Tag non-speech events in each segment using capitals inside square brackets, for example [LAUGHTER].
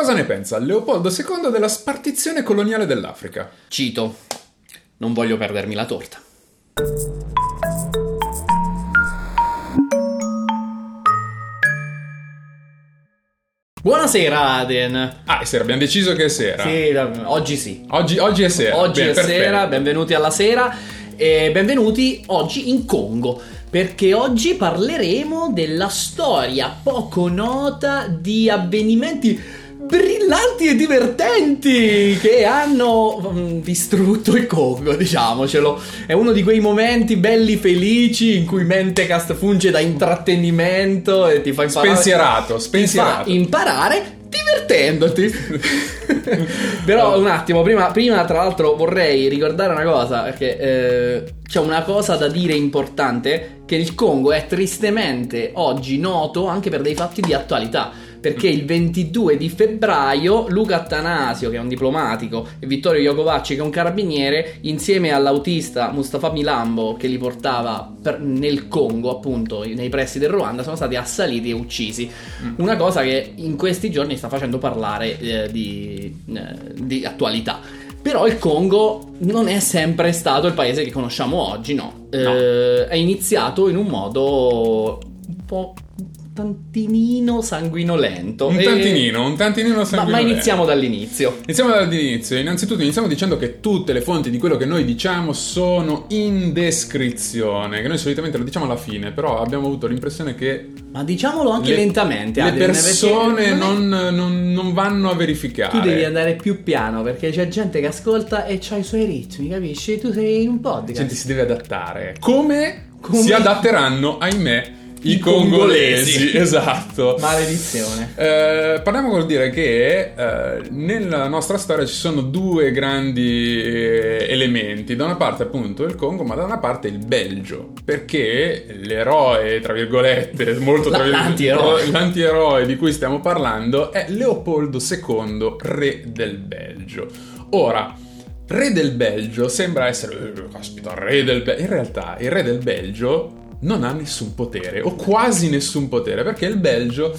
Cosa ne pensa Leopoldo II della spartizione coloniale dell'Africa? Cito, non voglio perdermi la torta. Buonasera Aden. Ah, è sera, abbiamo deciso che è sera. Sì, oggi sì. Oggi, oggi è sera. Oggi Bene, è perfetto. sera, benvenuti alla sera e benvenuti oggi in Congo. Perché oggi parleremo della storia poco nota di avvenimenti brillanti e divertenti che hanno mm, distrutto il Congo, diciamocelo. È uno di quei momenti belli felici in cui Mentecast funge da intrattenimento e ti fa imparare Spensierato, ti spensierato. fa imparare divertendoti. [LAUGHS] Però un attimo, prima, prima, tra l'altro vorrei ricordare una cosa, perché eh, c'è una cosa da dire importante, che il Congo è tristemente oggi noto anche per dei fatti di attualità. Perché il 22 di febbraio Luca Attanasio, che è un diplomatico, e Vittorio Iacovacci, che è un carabiniere, insieme all'autista Mustafa Milambo, che li portava per- nel Congo, appunto, nei pressi del Ruanda, sono stati assaliti e uccisi. Una cosa che in questi giorni sta facendo parlare eh, di, eh, di attualità. Però il Congo non è sempre stato il paese che conosciamo oggi, no. No. Eh, è iniziato in un modo un po' tantinino sanguinolento. Un tantinino, un tantinino Ma, ma sanguinolento. iniziamo dall'inizio. Iniziamo dall'inizio. Innanzitutto iniziamo dicendo che tutte le fonti di quello che noi diciamo sono in descrizione, che noi solitamente lo diciamo alla fine, però abbiamo avuto l'impressione che Ma diciamolo anche le- lentamente. le Adrian, persone non non, non- vanno a verificare. Tu devi andare più piano perché c'è gente che ascolta e c'ha i suoi ritmi, capisci? Tu sei in un La podcast. gente si deve adattare. Come, Come- si adatteranno, ahimè, i, I congolesi. congolesi. Esatto. Maledizione. Eh, parliamo col dire che eh, nella nostra storia ci sono due grandi eh, elementi, da una parte appunto il Congo, ma da una parte il Belgio, perché l'eroe, tra virgolette, [LAUGHS] molto tra virgolette, l'antieroe. l'antieroe di cui stiamo parlando è Leopoldo II, re del Belgio. Ora, re del Belgio sembra essere, eh, caspita, re del Belgio, in realtà il re del Belgio non ha nessun potere, o quasi nessun potere, perché il Belgio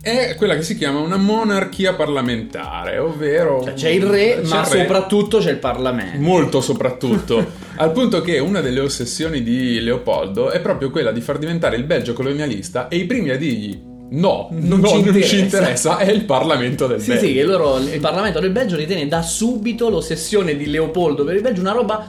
è quella che si chiama una monarchia parlamentare, ovvero... Cioè, c'è il re, c'è ma il re, soprattutto c'è il Parlamento. Molto soprattutto, [LAUGHS] al punto che una delle ossessioni di Leopoldo è proprio quella di far diventare il Belgio colonialista e i primi a dirgli no, Non no, ci non interessa." ci interessa, è il Parlamento del Sì, Belgio. sì, che loro, il Parlamento del Belgio ritiene da subito l'ossessione di Leopoldo per il Belgio una roba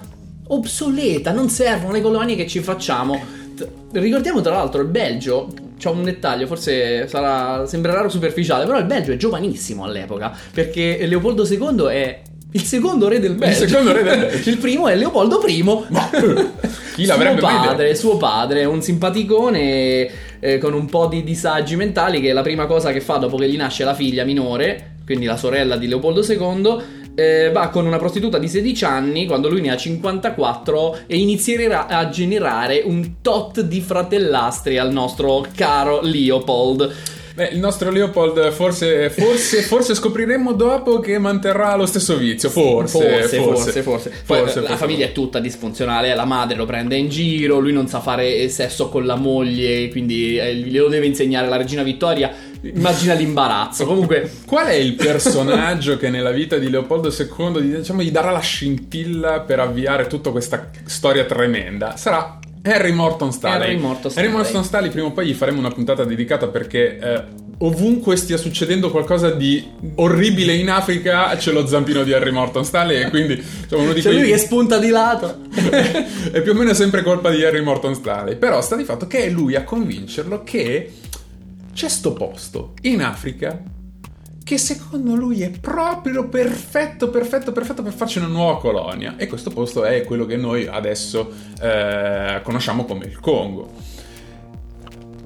obsoleta, non servono le colonie che ci facciamo. T- Ricordiamo tra l'altro il Belgio, c'è un dettaglio, forse sarà, sembrerà superficiale, però il Belgio è giovanissimo all'epoca, perché Leopoldo II è il secondo re del Belgio. secondo re del Belgio. [LAUGHS] il primo è Leopoldo I. Ma [LAUGHS] chi l'avrebbe suo padre, suo padre, un simpaticone eh, con un po' di disagi mentali che è la prima cosa che fa dopo che gli nasce la figlia minore, quindi la sorella di Leopoldo II. Eh, va con una prostituta di 16 anni quando lui ne ha 54 e inizierà a generare un tot di fratellastri al nostro caro Leopold. Beh, il nostro Leopold forse, forse, forse scopriremmo dopo che manterrà lo stesso vizio, forse, Forse, forse, forse. Poi Forse, eh, la forse. famiglia è tutta disfunzionale, la madre lo prende in giro, lui non sa fare sesso con la moglie, quindi eh, glielo deve insegnare la regina Vittoria. Immagina l'imbarazzo. Comunque, Qual è il personaggio che nella vita di Leopoldo II diciamo, gli darà la scintilla per avviare tutta questa storia tremenda? Sarà Harry Morton Stanley. Harry Morton Stanley. Harry Morton Stanley prima o poi gli faremo una puntata dedicata perché eh, ovunque stia succedendo qualcosa di orribile in Africa c'è lo zampino di Harry Morton Stanley e quindi insomma, uno di c'è quei... lui che spunta di lato. [LAUGHS] è più o meno sempre colpa di Harry Morton Stanley. Però sta di fatto che è lui a convincerlo che c'è sto posto in Africa che secondo lui è proprio perfetto, perfetto, perfetto per farci una nuova colonia. E questo posto è quello che noi adesso eh, conosciamo come il Congo.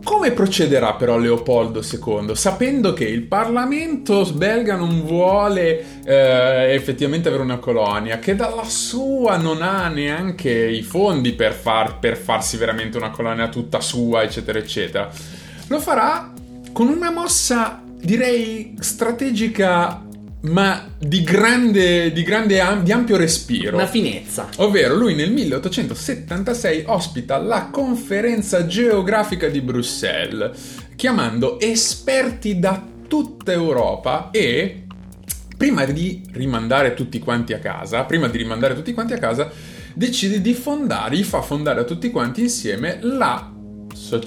Come procederà però Leopoldo II, sapendo che il Parlamento belga non vuole eh, effettivamente avere una colonia, che dalla sua non ha neanche i fondi per, far- per farsi veramente una colonia tutta sua, eccetera, eccetera? Lo farà con una mossa, direi, strategica, ma di grande, di grande di ampio respiro. Una finezza. Ovvero lui nel 1876 ospita la conferenza geografica di Bruxelles, chiamando esperti da tutta Europa e prima di rimandare tutti quanti a casa, prima di rimandare tutti quanti a casa, decide di fondare, gli fa fondare a tutti quanti insieme la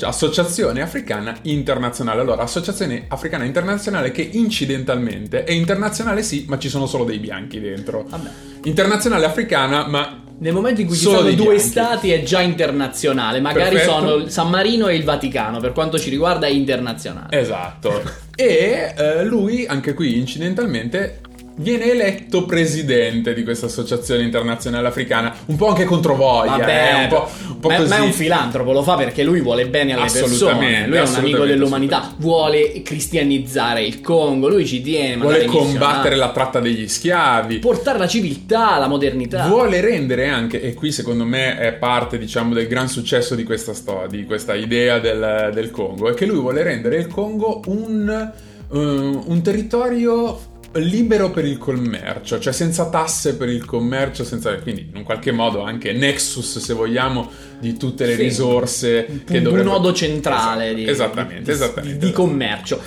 Associazione Africana Internazionale. Allora, Associazione Africana Internazionale che incidentalmente è internazionale sì, ma ci sono solo dei bianchi dentro. Vabbè. Internazionale africana, ma Nel momento in cui ci Solo sono due bianchi. stati è già internazionale, magari Perfetto. sono San Marino e il Vaticano, per quanto ci riguarda è internazionale. Esatto. [LAUGHS] e eh, lui, anche qui incidentalmente, viene eletto presidente di questa associazione internazionale africana, un po' anche contro voglia, Vabbè, eh, un po', un po' ma, ma è un filantropo, lo fa perché lui vuole bene alle persone. Lui è un amico dell'umanità, vuole cristianizzare il Congo, lui ci tiene, Vuole combattere la tratta degli schiavi. portare la civiltà, la modernità. Vuole rendere anche, e qui secondo me è parte diciamo del gran successo di questa storia, di questa idea del, del Congo, è che lui vuole rendere il Congo un, eh, un territorio libero per il commercio, cioè senza tasse per il commercio, senza, quindi in un qualche modo anche nexus, se vogliamo, di tutte le Sì. risorse un, che un dovrebbero... nodo centrale Esatto, di, esattamente, di- esattamente. di commercio.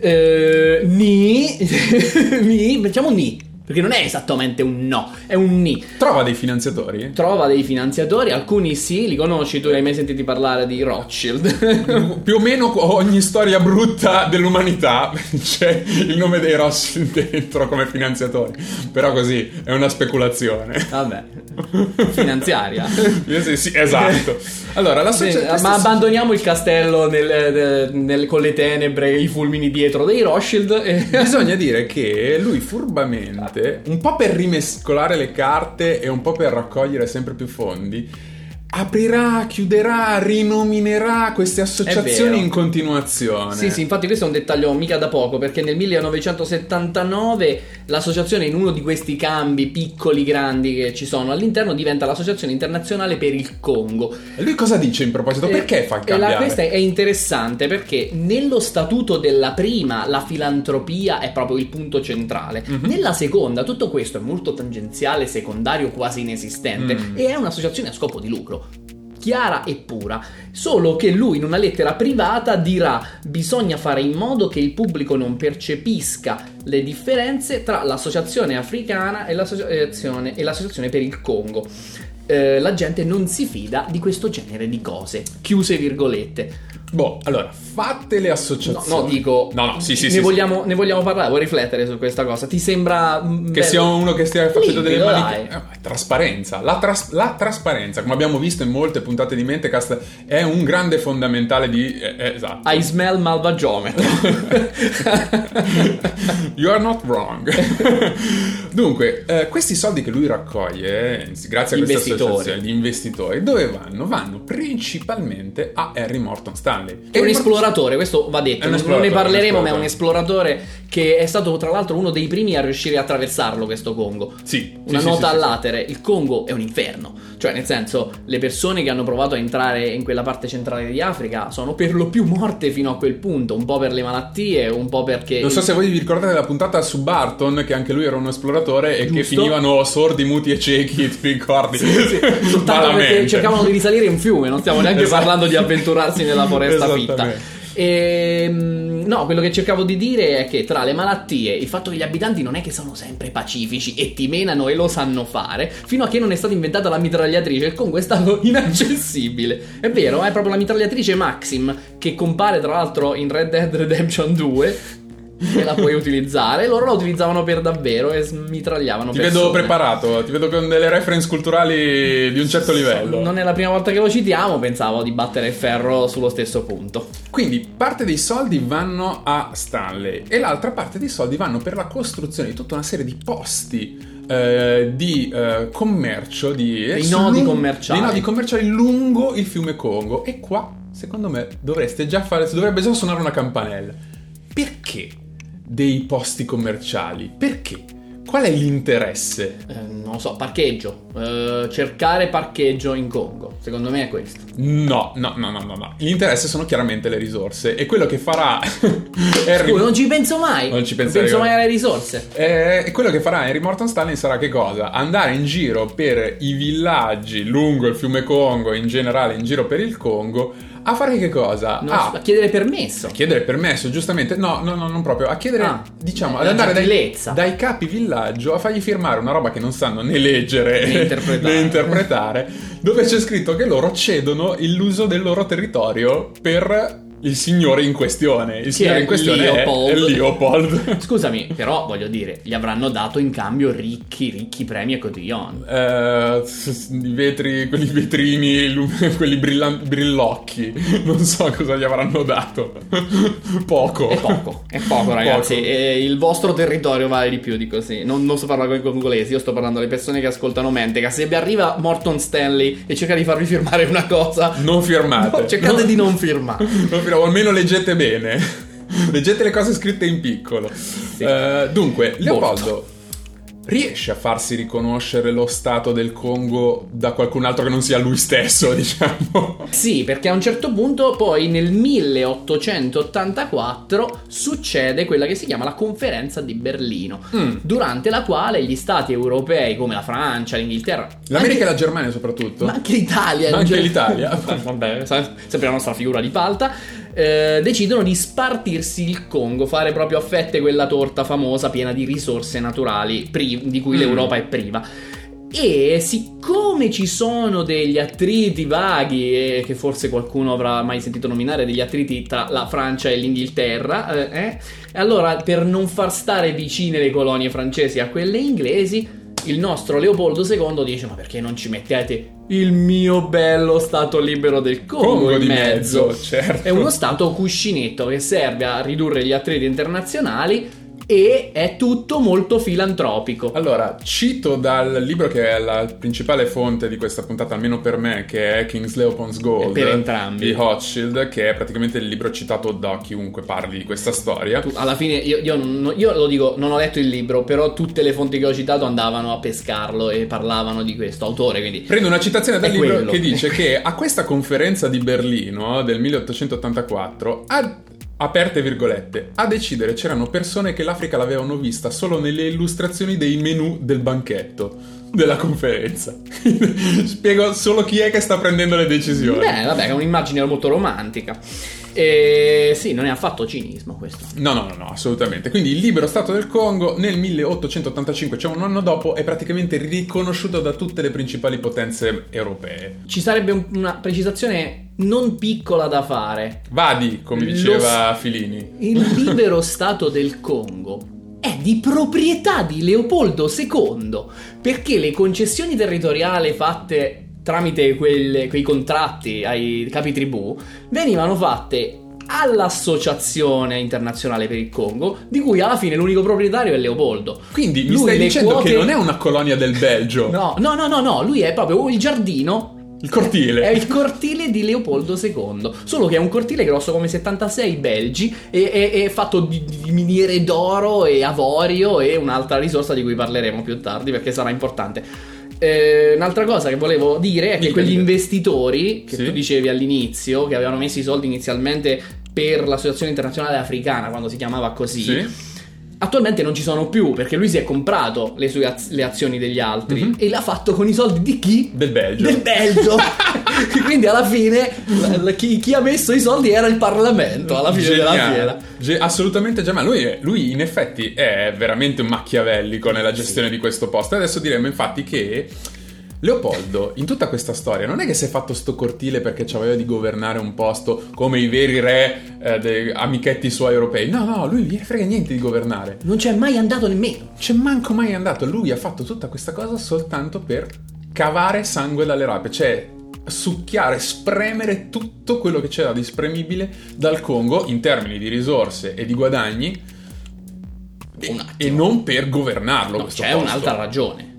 Eh, ni, [LAUGHS] ni, mettiamo ni, perché non è esattamente un no, è un ni. Trova dei finanziatori? Trova dei finanziatori, alcuni sì, li conosci, tu hai mai sentito parlare di Rothschild? Più o meno ogni storia brutta dell'umanità [LAUGHS] c'è il nome dei Rothschild dentro come finanziatori. Però così è una speculazione. Vabbè, finanziaria. Sì, sì, esatto. Allora, la società. ma abbandoniamo il castello nel- nel- nel- con le tenebre, i fulmini dietro dei Rothschild. E... Bisogna [LAUGHS] dire che lui furbamente, un po' per rimescolare le carte e un po' per raccogliere sempre più fondi, aprirà, chiuderà, rinominerà queste associazioni in continuazione. Sì, sì, infatti questo è un dettaglio mica da poco, perché nel 1979 l'associazione in uno di questi cambi piccoli, grandi che ci sono all'interno diventa l'Associazione Internazionale per il Congo. E lui cosa dice in proposito? Perché Eh, fa e la- cambiare? questa è interessante perché nello statuto della prima la filantropia è proprio il punto centrale. Mhm. Nella seconda tutto questo è molto tangenziale, secondario, quasi inesistente Mm. e è un'associazione a scopo di lucro. Chiara e pura, solo che lui in una lettera privata dirà bisogna fare in modo che il pubblico non percepisca le differenze tra l'associazione africana e l'associazione, e l'associazione per il Congo. Eh, la gente non si fida di questo genere di cose. Chiuse virgolette. Boh, allora, fatte le No, associazioni. no, dico. No, no, sì, sì, ne, sì, vogliamo, ne vogliamo parlare, vuoi riflettere su questa cosa? Ti sembra. mm, Che bello? sia uno che stia facendo delle Limpido, maniche. Eh, trasparenza. La, tras- la trasparenza, come abbiamo visto in molte puntate di Mentecast, è un grande fondamentale di. eh, eh, esatto. I smell malvagiometro. [LAUGHS] You are not wrong. [LAUGHS] Dunque, eh, questi soldi che lui raccoglie, eh, grazie a questa investitori. associazione, gli investitori, dove vanno? Vanno principalmente a Harry Morton Stanley. È un esploratore, questo va detto. Non- ne parleremo, ma è un esploratore che è stato tra l'altro uno dei primi a riuscire a attraversarlo questo Congo. Sì, Una sì, nota sì, sì. all'atere, il Congo è un inferno, cioè nel senso le persone che hanno provato a entrare in quella parte centrale di Africa sono per lo più morte fino a quel punto, un po' per le malattie, un po' perché... Non so se voi vi ricordate la puntata su Barton, che anche lui era uno esploratore e che Giusto. finivano sordi, muti e ciechi, [LAUGHS] ti ricordi? Soltanto perché cercavano di risalire un fiume, non stiamo neanche Esatto. parlando di avventurarsi nella foresta fitta. Esattamente. Ehm, no, quello che cercavo di dire è che tra le malattie, il fatto che gli abitanti non è che sono sempre pacifici e ti menano e lo sanno fare, fino a che non è stata inventata la mitragliatrice, il Congo è stato [LAUGHS] inaccessibile. È vero, è proprio la mitragliatrice Maxim che compare tra l'altro in Red Dead Redemption 2. E la puoi utilizzare. Loro la utilizzavano per davvero e smitragliavano Ti persone. vedo preparato, ti vedo con delle reference culturali di un certo livello. Non è la prima volta che lo citiamo, pensavo di battere il ferro sullo stesso punto. Quindi parte dei soldi vanno a Stanley e l'altra parte dei soldi vanno per la costruzione di tutta una serie di posti eh, di eh, commercio, di Dei nodi lung- commerciali. dei nodi commerciali lungo il fiume Congo. E qua, secondo me, dovreste già fare, dovrebbe già suonare una campanella. Perché dei posti commerciali? Perché? Qual è l'interesse? Eh, non lo so, parcheggio. Eh, cercare parcheggio in Congo. Secondo me è questo. No, no, no, no, no, no. L'interesse sono chiaramente le risorse e quello che farà [LAUGHS] Harry Scusa, non ci penso mai. Non ci penso io. mai alle risorse. Eh, E quello che farà Henry Morton Stanley sarà che cosa? Andare in giro per i villaggi lungo il fiume Congo, in generale in giro per il Congo, A fare che cosa? Non- a a chiedere permesso. a chiedere permesso, giustamente. No, no, no, non proprio. A chiedere, Ah, diciamo, ad andare dai, dai capi villaggio a fargli firmare una roba che non sanno né leggere Né interpretare. [LAUGHS] né interpretare, dove c'è scritto che loro cedono l'uso del loro territorio per il signore in questione. Il signore in questione Leopold. è Leopold. [LAUGHS] Scusami, [LAUGHS] però voglio dire, gli avranno dato in cambio ricchi, ricchi premi e cotillon. Eh, s- I vetri, quelli vetrini, [LAUGHS] quelli brillan- brillocchi, non so cosa gli avranno dato. Poco. È poco, è poco ragazzi. Poco. E il vostro territorio vale di più di così. Non, non sto parlando con i congolesi, io sto parlando alle persone che ascoltano Mentega. Se vi arriva Morton Stanley e cerca di farvi firmare una cosa, Non firmate. no, cercate No. di non firmare. Non firmate, o almeno leggete bene. [LAUGHS] Leggete le cose scritte in piccolo. Eh, dunque, Leopoldo riesce a farsi riconoscere lo stato del Congo da qualcun altro che non sia lui stesso, [LAUGHS] diciamo. Sì, perché a un certo punto poi nel 1884 succede quella che si chiama la conferenza di Berlino, Mm. durante la quale gli stati europei come la Francia, l'Inghilterra, L'America e anche- la Germania soprattutto. ma anche l'Italia, Ma anche l'Italia. [LAUGHS] Vabbè, sempre la nostra figura di palta. Eh, decidono di spartirsi il Congo, fare proprio a fette quella torta famosa piena di risorse naturali pri- di cui Mm. l'Europa è priva. E siccome ci sono degli attriti vaghi, e che forse qualcuno avrà mai sentito nominare, degli attriti tra la Francia e l'Inghilterra, eh, eh, allora per non far stare vicine le colonie francesi a quelle inglesi, il nostro Leopoldo II dice: Ma perché non ci mettete il mio bello Stato libero del Congo, Congo in di mezzo? mezzo, certo. È uno Stato cuscinetto che serve a ridurre gli attriti internazionali e è tutto molto filantropico. Allora, cito dal libro che è la principale fonte di questa puntata, almeno per me, che è King's Leopold's Gold E per entrambi. di Hochschild, che è praticamente il libro citato da chiunque parli di questa storia. Tu- alla fine io, io io lo dico, non ho letto il libro, però tutte le fonti che ho citato andavano a pescarlo e parlavano di questo autore, quindi Prendo una citazione dal libro quello. che dice che a questa conferenza di Berlino del 1884, a- aperte virgolette, a decidere c'erano persone che l'Africa l'avevano vista solo nelle illustrazioni dei menu del banchetto della conferenza. [LAUGHS] Spiego solo chi è che sta prendendo le decisioni. Beh, vabbè, è un'immagine molto romantica. E sì, non è affatto cinismo questo. No, no, no, no, assolutamente. Quindi il libero Stato del Congo nel 1885, cioè un anno dopo, è praticamente riconosciuto da tutte le principali potenze europee. Ci sarebbe un- una precisazione non piccola da fare. Vadi, come Lo diceva Filini. Il libero Stato del Congo è di proprietà di Leopoldo II perché le concessioni territoriali fatte tramite quelle- quei contratti ai capi tribù venivano fatte all'Associazione Internazionale per il Congo, di cui alla fine l'unico proprietario è Leopoldo. Quindi mi Lui stai dicendo quote- che non è una colonia del Belgio, No, no, no, no, no, lui è proprio il giardino il cortile. è il cortile di Leopoldo II, solo che è un cortile grosso come 76 belgi e è, è fatto di, di miniere d'oro e avorio e un'altra risorsa di cui parleremo più tardi perché sarà importante. Eh, un'altra cosa che volevo dire è che quegli investitori che Sì. tu dicevi all'inizio, che avevano messo i soldi inizialmente per l'Associazione Internazionale Africana, quando si chiamava così, Sì. Attualmente non ci sono più perché lui si è comprato le sue az- le azioni degli altri Mhm. e l'ha fatto con i soldi di chi? Del Belgio. Del Belgio. [LAUGHS] Quindi alla fine chi, chi ha messo i soldi era il Parlamento alla fine della Geniale. fiera. Ge- assolutamente geniale. Lui, lui in effetti è veramente un macchiavellico nella gestione di questo posto. Adesso diremo infatti che Leopoldo, in tutta questa storia, non è che si è fatto sto cortile perché aveva di governare un posto come i veri re, eh, dei amichetti suoi europei. No, no, lui gli frega niente di governare. Non c'è mai andato nemmeno. C'è manco mai andato. Lui ha fatto tutta questa cosa soltanto per cavare sangue dalle rape, cioè succhiare, spremere tutto quello che c'era di spremibile dal Congo in termini di risorse e di guadagni e, e non per governarlo. No, questo c'è posto. un'altra ragione.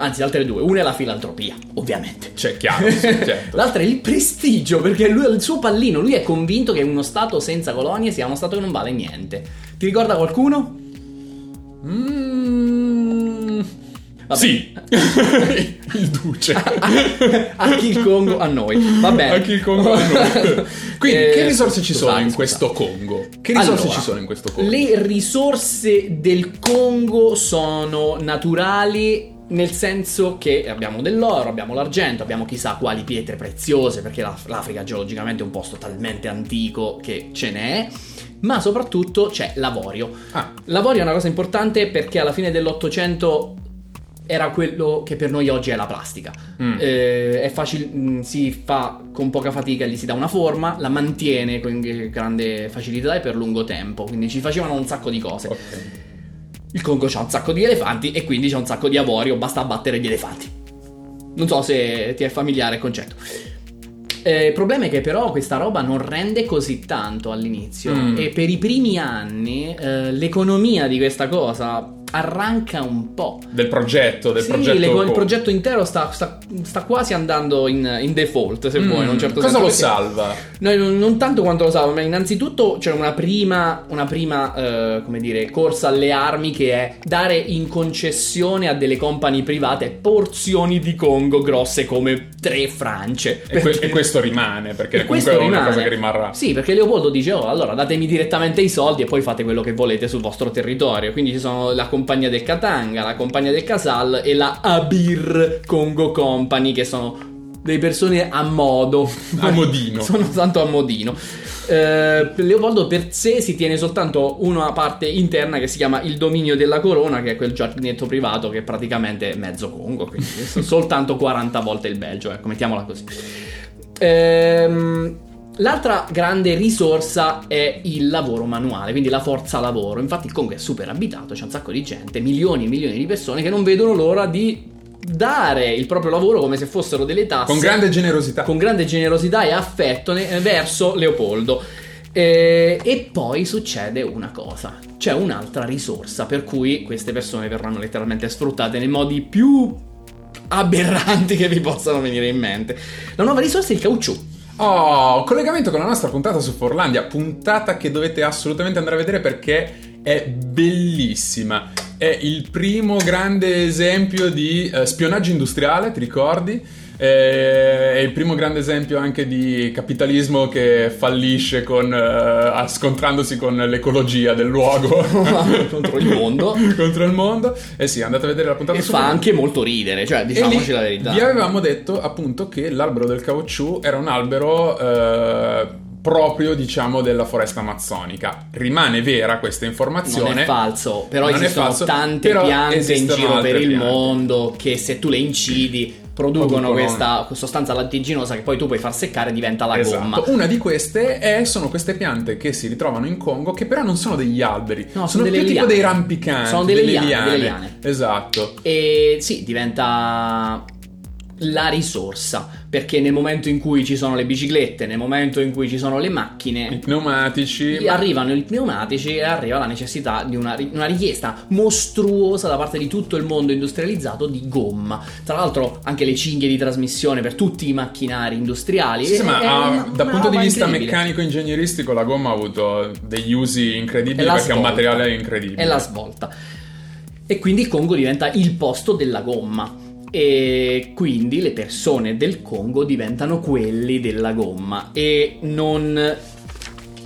Anzi, altre due. Una è la filantropia, ovviamente. C'è chiaro, sì, [LAUGHS] certo. L'altra è il prestigio, perché lui ha il suo pallino. Lui è convinto che uno Stato senza colonie sia uno Stato che non vale niente. Ti ricorda qualcuno? Mm, Vabbè. sì, [LAUGHS] [LAUGHS] il duce. a chi il Congo? A noi. Va bene. Anche il Congo. a noi. Quindi, Eh, che risorse ci sono in questo Congo? Che risorse Allora, ci sono in questo Congo? Le risorse del Congo sono naturali nel senso che abbiamo dell'oro, abbiamo l'argento, abbiamo chissà quali pietre preziose, perché la- l'Africa geologicamente è un posto talmente antico che ce n'è, ma soprattutto c'è l'avorio. Ah, L'avorio è una cosa importante perché alla fine dell'Ottocento era quello che per noi oggi è la plastica. mm. Eh, è facile, mh, si fa con poca fatica, gli si dà una forma, la mantiene con grande facilità e per lungo tempo. Quindi ci facevano un sacco di cose. ok. Il Congo c'ha un sacco di elefanti e quindi c'è un sacco di avorio, basta abbattere gli elefanti. Non so se ti è familiare il concetto. Eh, il problema è che però questa roba non rende così tanto all'inizio Mm. e per i primi anni eh, l'economia di questa cosa arranca un po'. Del progetto, del Sì, progetto. le- il progetto intero sta, sta- sta quasi andando in, in default, se Mm, vuoi, in un certo Cosa senso. lo salva? No, non, tanto quanto lo salva, ma innanzitutto c'è una prima, una prima eh, come dire, corsa alle armi che è dare in concessione a delle compagnie private porzioni di Congo grosse come tre France. E, que- e questo rimane, perché e comunque questo è una rimane. cosa che rimarrà. Sì, perché Leopoldo dice: Oh, allora datemi direttamente i soldi e poi fate quello che volete sul vostro territorio. Quindi ci sono la compagnia del Katanga, la compagnia del Casal e la Abir Congo Company, che sono delle persone a modo. A modino. [LAUGHS] sono tanto a modino. Eh, Leopoldo per sé si tiene soltanto una parte interna che si chiama il dominio della corona, che è quel giardinetto privato che è praticamente mezzo Congo, quindi [LAUGHS] soltanto 40 volte il Belgio, ecco, mettiamola così. Ehm, L'altra grande risorsa è il lavoro manuale, quindi la forza lavoro. Infatti il Congo è super abitato, c'è un sacco di gente, milioni e milioni di persone che non vedono l'ora di dare il proprio lavoro come se fossero delle tasse Con grande generosità. con grande generosità e affetto ne- verso Leopoldo. Eh, e poi succede una cosa, c'è un'altra risorsa per cui queste persone verranno letteralmente sfruttate nei modi più aberranti che vi possano venire in mente. La nuova risorsa è il caucciù. Oh, collegamento con la nostra puntata su Forlandia, puntata che dovete assolutamente andare a vedere perché è bellissima. È il primo grande esempio di eh, spionaggio industriale, ti ricordi? È il primo grande esempio anche di capitalismo che fallisce con, eh, scontrandosi con l'ecologia del luogo [LAUGHS] Contro il mondo. [LAUGHS] contro il mondo. Eh sì, andate a vedere la puntata E fa anche molto ridere, cioè E diciamoci lì la verità. Vi avevamo detto appunto che l'albero del caucciù era un albero eh, proprio, diciamo, della foresta amazzonica. Rimane vera questa informazione. Non è falso, però Non esistono falso, tante però piante in giro per il piante. mondo che se tu le incidi producono questa sostanza lattiginosa che poi tu puoi far seccare e diventa la Esatto. gomma. Una di queste è- sono queste piante che si ritrovano in Congo, che però non sono degli alberi, No, sono sono più tipo liane. dei rampicanti, Sono delle delle liane, delle liane. Esatto. E sì, diventa la risorsa, perché nel momento in cui ci sono le biciclette, nel momento in cui ci sono le I macchine, pneumatici. ma- arrivano i pneumatici e arriva la necessità di una, una richiesta mostruosa da parte di tutto il mondo industrializzato di gomma. Tra l'altro anche le cinghie di trasmissione per tutti i macchinari industriali. Sì, È- ma è una- dal una punto di vista meccanico-ingegneristico la gomma ha avuto degli usi incredibili perché è un svolta. materiale incredibile. È la svolta. E quindi il Congo diventa il posto della gomma. E quindi le persone del Congo diventano quelli della gomma. E non.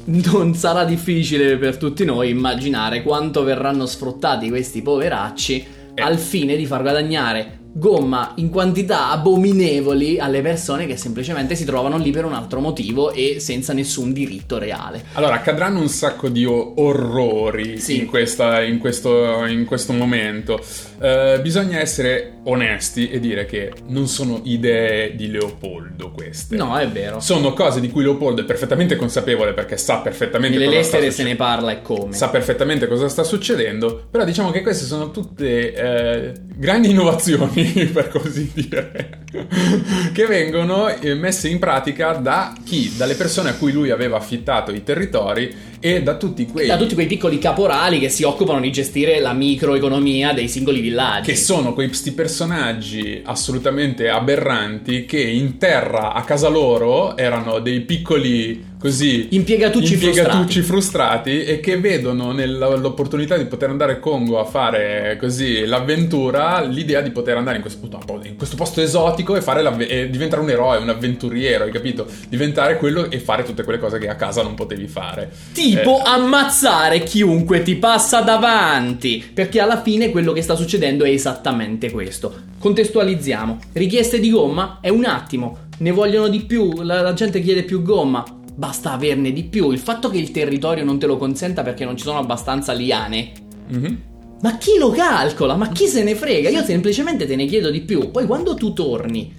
Non sarà difficile per tutti noi immaginare quanto verranno sfruttati questi poveracci Eh. al fine di far guadagnare gomma in quantità abominevoli alle persone che semplicemente si trovano lì per un altro motivo e senza nessun diritto reale. Allora, accadranno un sacco di orrori Sì. in, questa- in questo, in questo momento. Eh, bisogna essere onesti e dire che non sono idee di Leopoldo queste. No, è vero. Sono cose di cui Leopoldo è perfettamente consapevole perché sa perfettamente Nelle cosa sta lettere se succedendo. ne parla e come. Sa perfettamente cosa sta succedendo, però diciamo che queste sono tutte eh, grandi innovazioni, [LAUGHS] per così dire, [LAUGHS] che vengono eh, messe in pratica da chi? Dalle persone a cui lui aveva affittato i territori e da tutti quei da tutti quei piccoli caporali che si occupano di gestire la microeconomia dei singoli villaggi. che sono questi personaggi assolutamente aberranti che in terra a casa loro erano dei piccoli così Impiegatucci impiegatucci frustrati. e che vedono nell'opportunità di poter andare a Congo a fare così l'avventura l'idea di poter andare in questo, in questo posto esotico e, fare l'avve- e diventare un eroe, un avventuriero, hai capito? Diventare quello e fare tutte quelle cose che a casa non potevi fare. Tipo Eh. ammazzare chiunque ti passa davanti. Perché alla fine quello che sta succedendo è esattamente questo. Contestualizziamo. Richieste di gomma? È un attimo. Ne vogliono di più? La, la gente chiede più gomma? Basta averne di più. Il fatto che il territorio non te lo consenta perché non ci sono abbastanza liane. Mhm. Ma chi lo calcola? Ma chi se ne frega? Io semplicemente te ne chiedo di più. Poi quando tu torni,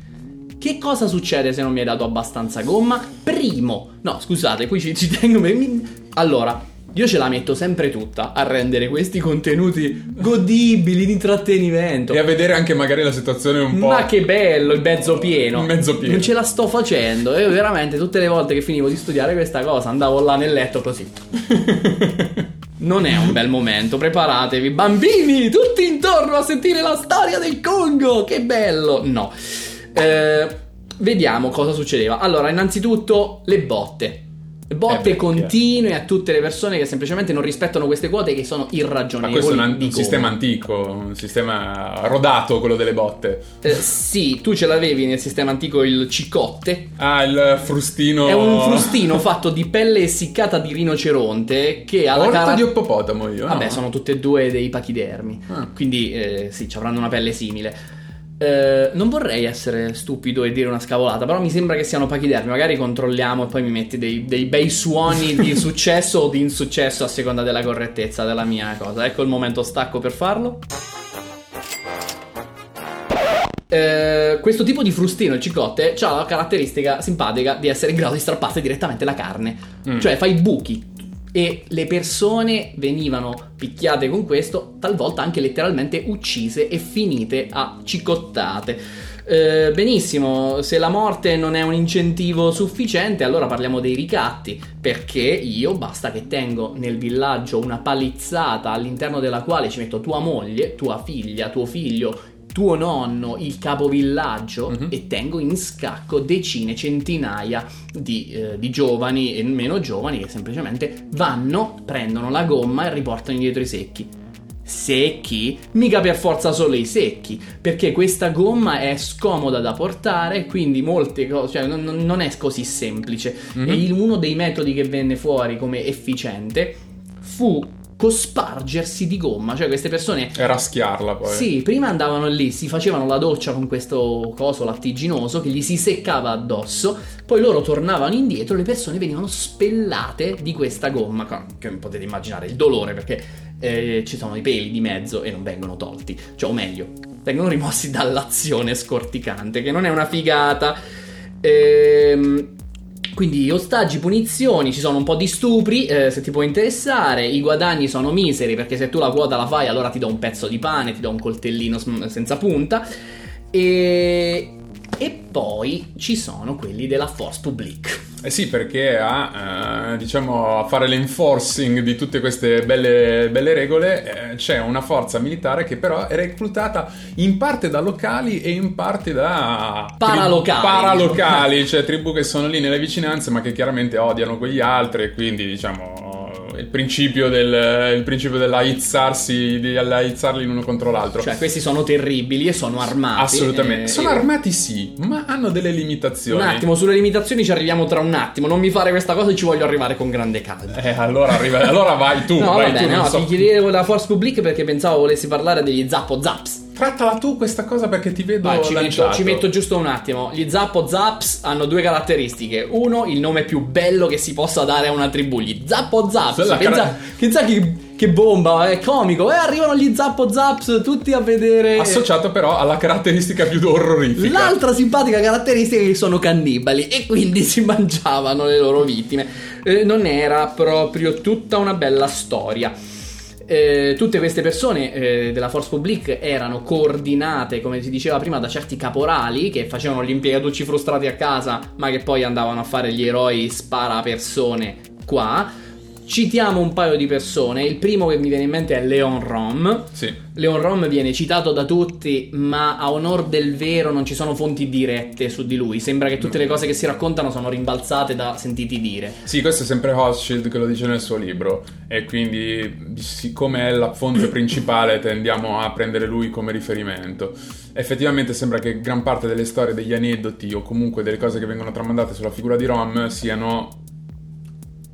che cosa succede se non mi hai dato abbastanza gomma? Primo, no, scusate, qui ci, ci tengo. mi- Allora, io ce la metto sempre tutta a rendere questi contenuti godibili, di intrattenimento. E a vedere anche magari la situazione un po'. Ma che bello, il mezzo pieno. Il mezzo pieno. Non ce la sto facendo. Io veramente tutte le volte che finivo di studiare questa cosa andavo là nel letto così. [LAUGHS] Non è un bel momento, preparatevi, bambini, tutti intorno a sentire la storia del Congo, che bello! No. Eh, vediamo cosa succedeva. Allora, innanzitutto le botte. Botte Eh beh, continue a tutte le persone che semplicemente non rispettano queste quote che sono Ma irragionevoli. questo è un, un sistema antico, un sistema rodato, quello delle botte. Eh, sì, tu ce l'avevi nel sistema antico il cicotte, Ah, il frustino. È un frustino fatto di pelle essiccata di rinoceronte che ha la Orto cara... di ippopotamo io. Vabbè, no? sono tutte e due dei pachidermi. Ah. Quindi eh, sì, ci avranno una pelle simile. Eh, non vorrei essere stupido e dire una scavolata, però mi sembra che siano pachidermi. Magari controlliamo e poi mi metti dei, dei bei suoni di [LAUGHS] successo o di insuccesso a seconda della correttezza della mia cosa. Ecco il momento stacco per farlo. Eh, questo tipo di frustino, il cicotte, ha la caratteristica simpatica di essere in grado di strapparsi direttamente la carne. Mm. Cioè fai buchi. E le persone venivano picchiate con questo, talvolta anche letteralmente uccise e finite a cicottate. Eh, benissimo, se la morte non è un incentivo sufficiente, allora parliamo dei ricatti. Perché io basta che tengo nel villaggio una palizzata all'interno della quale ci metto tua moglie, tua figlia, tuo figlio, tuo nonno, il capovillaggio Mhm. e tengo in scacco decine, centinaia di, eh, di giovani e meno giovani che semplicemente vanno, prendono la gomma e riportano indietro i secchi. Secchi? Mica per forza solo i secchi, perché questa gomma è scomoda da portare, quindi molte cose, cioè non, non- è così semplice. Mhm. E il- uno dei metodi che venne fuori come efficiente fu cospargersi di gomma, cioè queste persone E raschiarla poi. sì, prima andavano lì, si facevano la doccia con questo coso lattiginoso che gli si seccava addosso, poi loro tornavano indietro le persone venivano spellate di questa gomma, che potete immaginare il dolore perché eh, ci sono i peli di mezzo e non vengono tolti, cioè o meglio, vengono rimossi [LAUGHS] dall'azione scorticante, che non è una figata. Ehm... Quindi ostaggi, punizioni, ci sono un po' di stupri, eh, se ti può interessare, i guadagni sono miseri perché se tu la quota la fai allora ti do un pezzo di pane, ti do un coltellino senza punta. E... e poi ci sono quelli della Force Publique. Eh sì, perché a, eh, diciamo, a fare l'enforcing di tutte queste belle, belle regole eh, c'è una forza militare che però è reclutata in parte da locali e in parte da Paralocali, tribù- paralocali, cioè tribù che sono lì nelle vicinanze ma che chiaramente odiano quegli altri e quindi diciamo il principio, del, il principio dell'aizzarsi, di aizzarli l'uno contro l'altro. Cioè questi sono terribili e sono armati. Assolutamente. eh, sono e- armati sì, ma hanno delle limitazioni. Un attimo, sulle limitazioni ci arriviamo tra un attimo, non mi fare questa cosa e ci voglio arrivare con grande calma. Eh, allora, arriva, allora vai tu, No, vai va tu, no, so. ti chiedevo la Force Publique perché pensavo volessi parlare degli Zappo Zaps. Trattala tu questa cosa perché ti vedo Vai, ci metto, ci metto giusto un attimo. Gli Zappo Zaps hanno due caratteristiche. Uno, il nome più bello che si possa dare a una tribù. Gli Zappo Zaps. Pensa, cara- pensa che, che bomba, è comico. E arrivano gli Zappo Zaps tutti a vedere. Associato però alla caratteristica più orrorifica. L'altra simpatica caratteristica è che sono cannibali e quindi si mangiavano le loro vittime. Eh, non era proprio tutta una bella storia. Eh, tutte queste persone eh, della Force Publique erano coordinate, come si diceva prima, da certi caporali che facevano gli impiegatucci frustrati a casa, ma che poi andavano a fare gli eroi spara persone qua. Citiamo un paio di persone. Il primo che mi viene in mente è Leon Rom. Sì. Leon Rom viene citato da tutti, ma a onor del vero non ci sono fonti dirette su di lui. Sembra che tutte le cose che si raccontano sono rimbalzate da sentiti dire. Sì, questo è sempre Hochschild che lo dice nel suo libro e quindi siccome è la fonte principale tendiamo a prendere lui come riferimento. Effettivamente sembra che gran parte delle storie, degli aneddoti o comunque delle cose che vengono tramandate sulla figura di Rom siano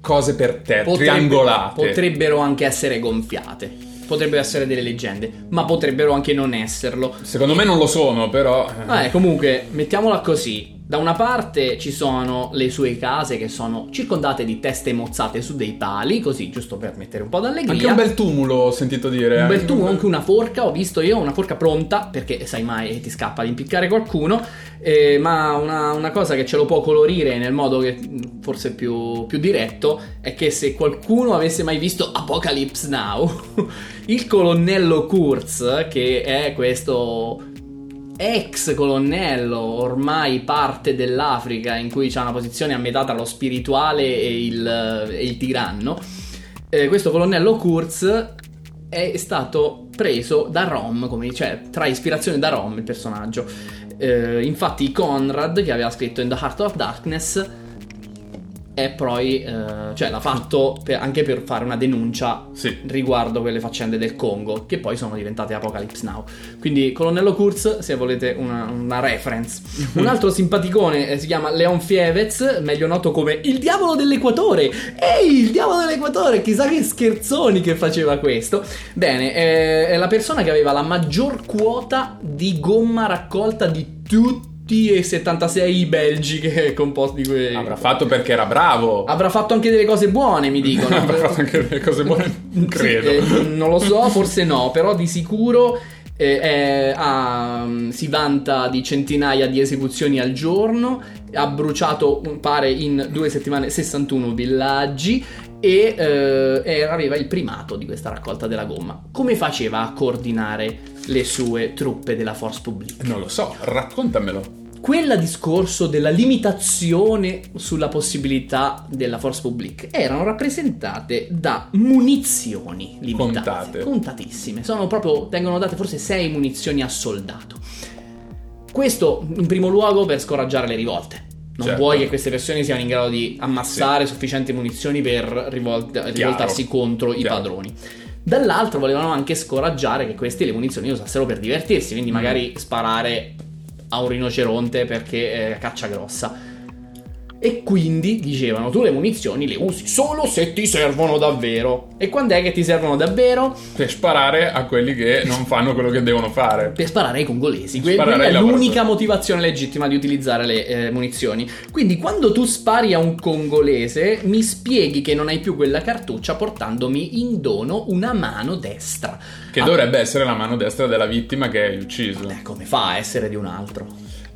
cose per te, Potrebbe- triangolate. Potrebbero anche essere gonfiate. Potrebbero essere delle leggende, ma potrebbero anche non esserlo. Secondo me non lo sono, però... eh, Vabbè, comunque, mettiamola così. Da una parte ci sono le sue case che sono circondate di teste mozzate su dei pali, così giusto per mettere un po' d'allegria. Anche un bel tumulo, ho sentito dire. Un bel Anche tubo, anche una forca, ho visto io una forca pronta, perché sai mai ti scappa di impiccare qualcuno, eh, ma una, una cosa che ce lo può colorire nel modo che mh, forse più, più diretto è che se qualcuno avesse mai visto Apocalypse Now, [LAUGHS] il colonnello Kurz, che è questo ex colonnello ormai parte dell'Africa in cui c'ha una posizione a metà tra lo spirituale e il, e il tiranno, eh, questo colonnello Kurz è stato preso da Rom, come cioè trae ispirazione da Rom il personaggio. Eh, infatti Conrad che aveva scritto In the Heart of Darkness è poi, eh, cioè l'ha fatto per- anche per fare una denuncia Sì. riguardo quelle faccende del Congo, che poi sono diventate Apocalypse Now. Quindi Colonnello Kurz, se volete una, una reference. Un [LAUGHS] altro simpaticone eh, si chiama Leon Fievez, meglio noto come il diavolo dell'equatore. Ehi, il diavolo dell'equatore, chissà che scherzoni che faceva questo. Bene, eh, è la persona che aveva la maggior quota di gomma raccolta di tutti e 76 belgi che composti di quei... Avrà fatto perché era bravo. Avrà fatto anche delle cose buone, mi dicono. [LAUGHS] Avrà fatto anche delle cose buone, credo. Sì, eh, non lo so, forse no, però di sicuro eh, è- ha- si vanta di centinaia di esecuzioni al giorno, ha bruciato, un- pare, in due settimane 61 villaggi e eh, era- aveva il primato di questa raccolta della gomma. Come faceva a coordinare le sue truppe della Force Publique? Non lo so, raccontamelo. Quella discorso della limitazione sulla possibilità della Force Publique erano rappresentate da munizioni limitate, Contate. contatissime. Sono proprio, vengono date forse 6 munizioni a soldato. Questo in primo luogo per scoraggiare le rivolte. Non Certo. vuoi che queste persone siano in grado di ammassare sufficienti munizioni per rivolt- rivoltarsi contro i Chiaro. padroni. Dall'altro volevano anche scoraggiare che questi le munizioni le usassero per divertirsi, quindi Mm. magari sparare a un rinoceronte perché è caccia grossa. E quindi dicevano tu le munizioni le usi solo se ti servono davvero. E quando è che ti servono davvero? Per sparare a quelli che non fanno quello che devono fare. Per sparare ai congolesi. Que- Sparare Quella ai è l'unica motivazione legittima di utilizzare le eh, munizioni. Quindi quando tu spari a un congolese mi spieghi che non hai più quella cartuccia portandomi in dono una mano destra. Che Ah, dovrebbe essere la mano destra della vittima che hai ucciso. eh, come fa a essere di un altro?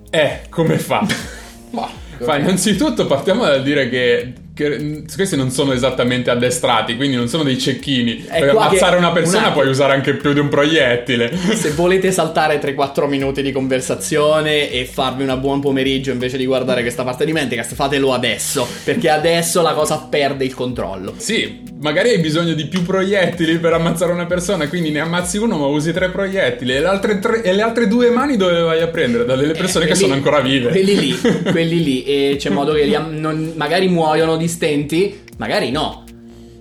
Eh, come fa? [LAUGHS] Fa, innanzitutto partiamo dal dire che, che, questi non sono esattamente addestrati, quindi non sono dei cecchini. È per ammazzare che- una un persona attimo. puoi usare anche più di un proiettile. [LAUGHS] Se volete saltare 3-4 minuti di conversazione e farvi un buon pomeriggio invece di guardare questa parte di Mentecast, fatelo adesso, perché adesso la cosa perde il controllo. Sì, magari hai bisogno di più proiettili per ammazzare una persona, quindi ne ammazzi uno ma usi tre proiettili e le altre, tre- e le altre due mani dove le vai a prendere? Da delle persone Eh, che quelli- sono ancora vive. Quelli lì, [LAUGHS] quelli lì, e c'è modo che li am- non- magari muoiono di stenti, magari no.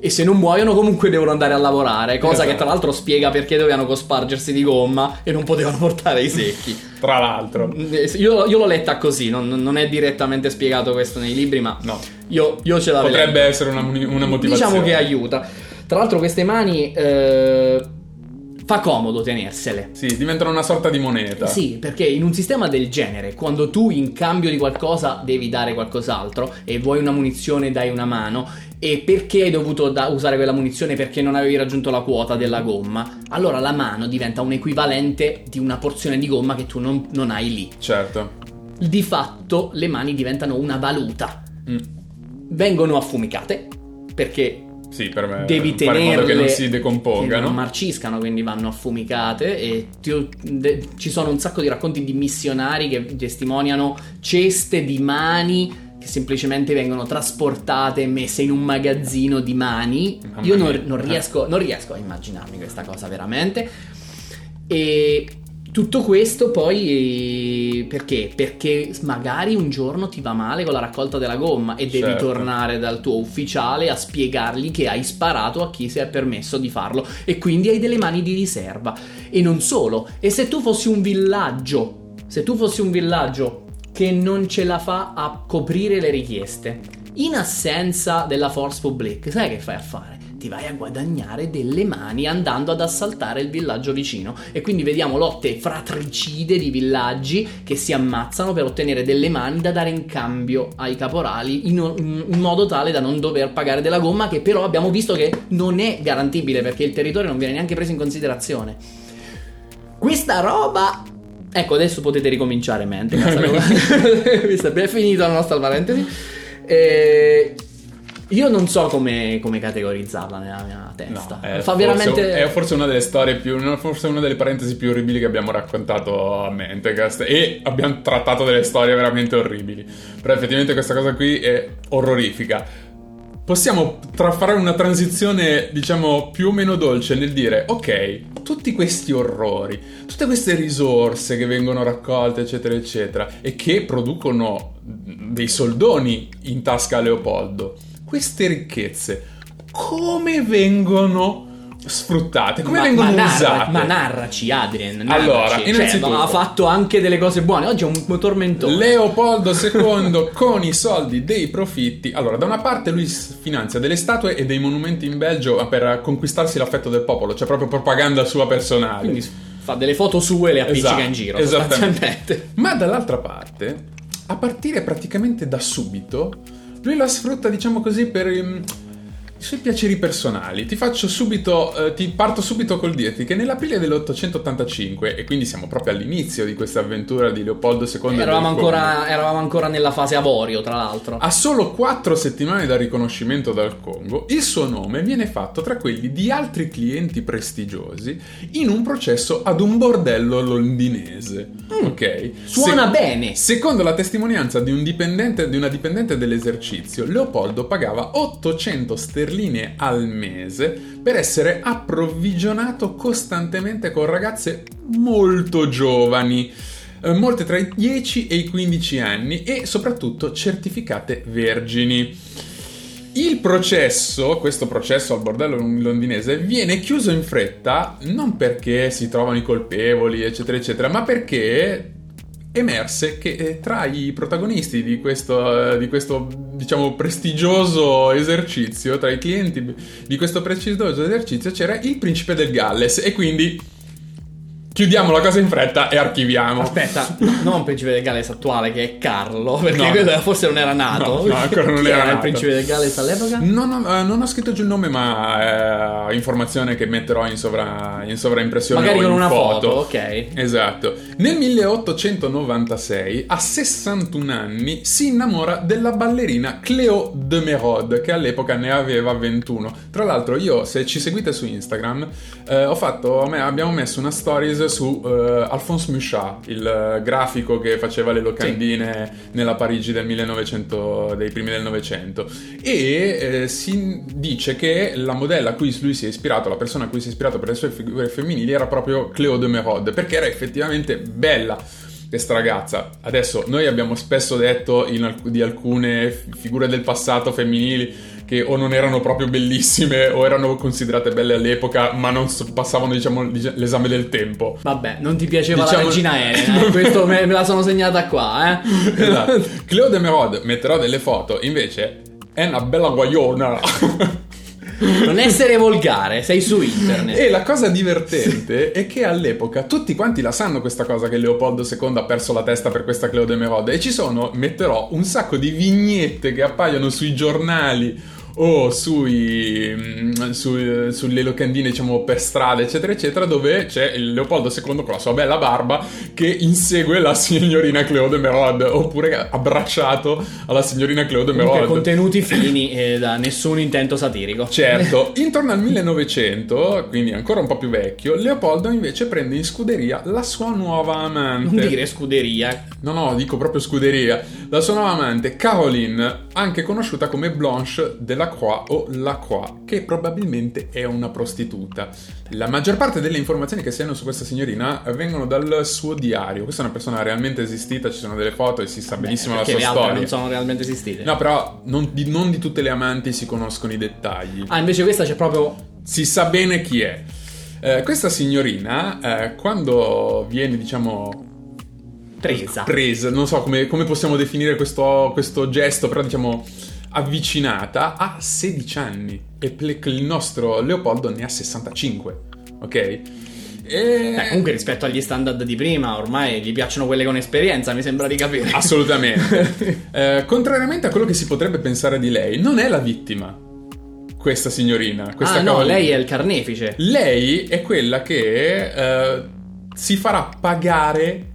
E se non muoiono comunque devono andare a lavorare, cosa Esatto. che tra l'altro spiega perché dovevano cospargersi di gomma e non potevano portare i secchi. Tra l'altro. Eh, Io, io l'ho letta così, non, non è direttamente spiegato questo nei libri, ma No. io, io ce l'avevo. Potrebbe essere una, una motivazione. Diciamo che aiuta. Tra l'altro queste mani eh, fa comodo tenersele. Sì, diventano una sorta di moneta. Sì, perché in un sistema del genere, quando tu in cambio di qualcosa devi dare qualcos'altro e vuoi una munizione dai una mano e perché hai dovuto da- usare quella munizione perché non avevi raggiunto la quota della gomma, allora la mano diventa un equivalente di una porzione di gomma che tu non, non hai lì. Certo. Di fatto le mani diventano una valuta. Mm. Vengono affumicate perché Sì, per me. devi fare in modo tenerle che non si che decompongano. non marciscano quindi vanno affumicate e ti- de- ci sono un sacco di racconti di missionari che testimoniano ceste di mani che semplicemente vengono trasportate e messe in un magazzino di mani io non, non riesco, non riesco a immaginarmi questa cosa veramente e tutto questo poi perché? Perché magari un giorno ti va male con la raccolta della gomma e devi Certo. tornare dal tuo ufficiale a spiegargli che hai sparato a chi si è permesso di farlo e quindi hai delle mani di riserva. E non solo, e se tu fossi un villaggio, se tu fossi un villaggio che non ce la fa a coprire le richieste In assenza della force publique, sai che fai a fare? Ti vai a guadagnare delle mani andando ad assaltare il villaggio vicino. E quindi vediamo lotte fratricide di villaggi che si ammazzano per ottenere delle mani da dare in cambio ai caporali in, in modo tale da non dover pagare della gomma, che però abbiamo visto che non è garantibile perché il territorio non viene neanche preso in considerazione. Questa roba Ecco, adesso potete ricominciare mente. [LAUGHS] [LAUGHS] Visto è finita la nostra parentesi. E io non so come, come, categorizzarla nella mia testa. No, è, Fa forse, veramente... è forse una delle storie più. Forse una delle parentesi più orribili che abbiamo raccontato a Mentecast. E abbiamo trattato delle storie veramente orribili. Però effettivamente questa cosa qui è orrorifica possiamo tra- fare una transizione, diciamo, più o meno dolce nel dire, ok, tutti questi orrori, tutte queste risorse che vengono raccolte, eccetera, eccetera, e che producono dei soldoni in tasca a Leopoldo, queste ricchezze, come vengono sfruttate, come ma, vengono ma usate. Narra, ma narraci, Adrien. Narraci. Allora, cioè, innanzitutto, ha fatto anche delle cose buone. Oggi è un tormentone. Leopoldo [LAUGHS] II con i soldi dei profitti. Allora, da una parte lui finanzia delle statue e dei monumenti in Belgio per conquistarsi l'affetto del popolo, cioè proprio propaganda sua personale. Quindi fa delle foto sue e le appiccica esatto, in giro. Esattamente. Ma dall'altra parte, a partire praticamente da subito, lui la sfrutta, diciamo così, per i suoi piaceri personali. Ti faccio subito, eh, ti parto subito col dirti che nell'aprile dell'885, e quindi siamo proprio all'inizio di questa avventura di Leopoldo II. Eravamo, ancora, eravamo ancora, nella fase avorio, tra l'altro. A solo quattro settimane dal riconoscimento dal Congo, il suo nome viene fatto tra quelli di altri clienti prestigiosi in un processo ad un bordello londinese. Mm, ok? Suona Se- bene! Secondo la testimonianza di, un dipendente, di una dipendente dell'esercizio, Leopoldo pagava 800 sterline sterline al mese per essere approvvigionato costantemente con ragazze molto giovani eh, molte tra i 10 e i 15 anni e soprattutto certificate vergini. Il processo, questo processo al bordello londinese, viene chiuso in fretta non perché si trovano i colpevoli, eccetera, eccetera, ma perché emerse che eh, tra i protagonisti di questo, eh, di questo, diciamo, prestigioso esercizio, tra i clienti di questo prestigioso esercizio, c'era il principe del Galles e quindi Chiudiamo la cosa in fretta e archiviamo. Aspetta, non principe del Galles attuale che è Carlo, perché no. forse non era nato. No, no ancora non era, era nato. il principe del Galles all'epoca? Non ho, eh, non ho scritto giù il nome, ma è informazione che metterò in, sovra, in sovraimpressione Magari con una foto. foto, ok. Esatto. Nel 1896, a 61 anni, si innamora della ballerina Cleo de Merode, che all'epoca ne aveva 21. Tra l'altro io, se ci seguite su Instagram, eh, ho fatto, abbiamo messo una stories su uh, Alphonse Muchat, il uh, grafico che faceva le locandine sì. nella Parigi del 1900, dei primi del Novecento. E eh, si dice che la modella a cui lui si è ispirato, la persona a cui si è ispirato per le sue figure femminili, era proprio Cleo de Merode, perché era effettivamente bella questa ragazza. Adesso noi abbiamo spesso detto alc- di alcune figure del passato femminili che o non erano proprio bellissime o erano considerate belle all'epoca, ma non passavano, diciamo, l'esame del tempo. Vabbè, non ti piaceva diciamo... la regina [LAUGHS] Elena, eh? questo me, me, la sono segnata qua, eh. [LAUGHS] esatto. Cleo de Merode metterò delle foto, invece è una bella guagliona. [LAUGHS] Non essere volgare, sei su internet. E la cosa divertente è che all'epoca tutti quanti la sanno questa cosa che Leopoldo II ha perso la testa per questa Cleo de Merode e ci sono, metterò, un sacco di vignette che appaiono sui giornali o sui, mm, su, sulle locandine diciamo per strada eccetera eccetera dove c'è il Leopoldo II con la sua bella barba che insegue la signorina Cleo Merod oppure abbracciato alla signorina Cleo Merod contenuti [COUGHS] fini e da nessun intento satirico. Certo. [LAUGHS] Intorno al 1900 quindi ancora un po' più vecchio Leopoldo invece prende in scuderia la sua nuova amante. Non dire scuderia. No no dico proprio scuderia. La sua nuova amante Caroline anche conosciuta come Blanche della Lacroix o Lacroix, che probabilmente è una prostituta. La maggior parte delle informazioni che si hanno su questa signorina vengono dal suo diario. Questa è una persona realmente esistita, ci sono delle foto e si sa benissimo Beh, la sua le storia. non sono realmente esistite. No, però non di, non di tutte le amanti si conoscono i dettagli. Ah, invece questa c'è proprio... Si sa bene chi è. Eh, questa signorina, eh, quando viene, diciamo, presa. Presa, non so come, come possiamo definire questo, questo, gesto, però diciamo avvicinata ha 16 anni e ple- il nostro Leopoldo ne ha 65, ok? E... Eh, comunque rispetto agli standard di prima, ormai gli piacciono quelle con esperienza, mi sembra di capire. Assolutamente. [LAUGHS] Eh, contrariamente a quello che si potrebbe pensare di lei, non è la vittima. Questa signorina, questa ah, no, cavallina. lei è il carnefice. Lei è quella che eh, si farà pagare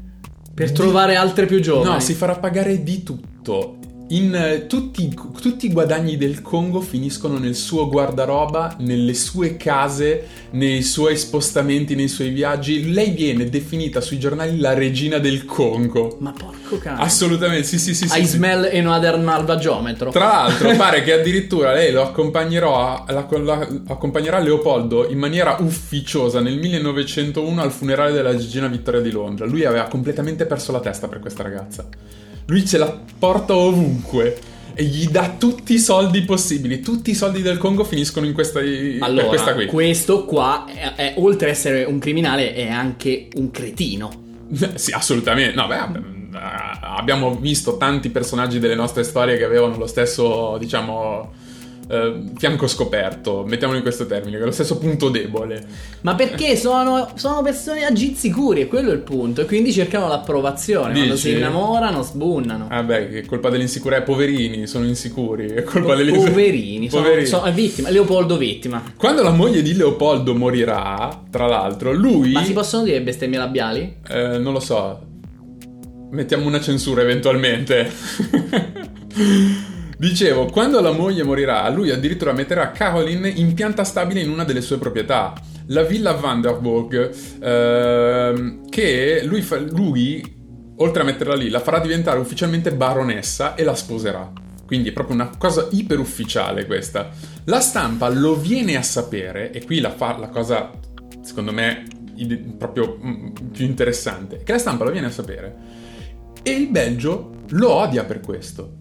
Per trovare altre più giovani. No, si farà pagare di tutto. In eh, tutti, tutti i guadagni del Congo finiscono nel suo guardaroba, nelle sue case, nei suoi spostamenti, nei suoi viaggi. Lei viene definita sui giornali la regina del Congo. Ma porco cane. Assolutamente, sì, sì, sì. sì, I sì. smell e another malva geometro. Tra l'altro, [LAUGHS] pare che addirittura lei lo accompagnerà, la- la- accompagnerà Leopoldo in maniera ufficiosa nel 1901 al funerale della regina Vittoria di Londra. Lui aveva completamente perso la testa per questa ragazza. Lui ce la porta ovunque e gli dà tutti i soldi possibili. Tutti i soldi del Congo finiscono in questa, per Allora, questa qui. questo qua, è, è- oltre ad essere un criminale, è anche un cretino. [LAUGHS] Sì, assolutamente. No, beh, eh, abbiamo visto tanti personaggi delle nostre storie che avevano lo stesso, diciamo, eh, fianco scoperto, mettiamolo in questo termine, che è lo stesso punto debole. Ma perché sono, sono personaggi insicuri, e quello è il punto. E quindi cercano l'approvazione. Quando Dici? si innamorano, sbunnano. Vabbè, che è colpa dell'insicurezza, poverini, sono insicuri, è colpa dell'insicurezza. [LAUGHS] Poverini, sono, Poverini. sono- è vittima. Leopoldo vittima. Quando la moglie di Leopoldo morirà, tra l'altro, lui... Ma si possono dire bestemmie labiali? Eh, non lo so. Mettiamo una censura eventualmente. [LAUGHS] Dicevo, quando la moglie morirà, lui addirittura metterà Caroline in pianta stabile in una delle sue proprietà, la villa Vanderburg, ehm, che lui, fa- lui, oltre a metterla lì, la farà diventare ufficialmente baronessa e la sposerà. Quindi è proprio una cosa iper ufficiale questa. La stampa lo viene a sapere, e qui la, fa, la cosa, secondo me, proprio mm, più interessante, che la stampa lo viene a sapere. E il Belgio lo odia per questo.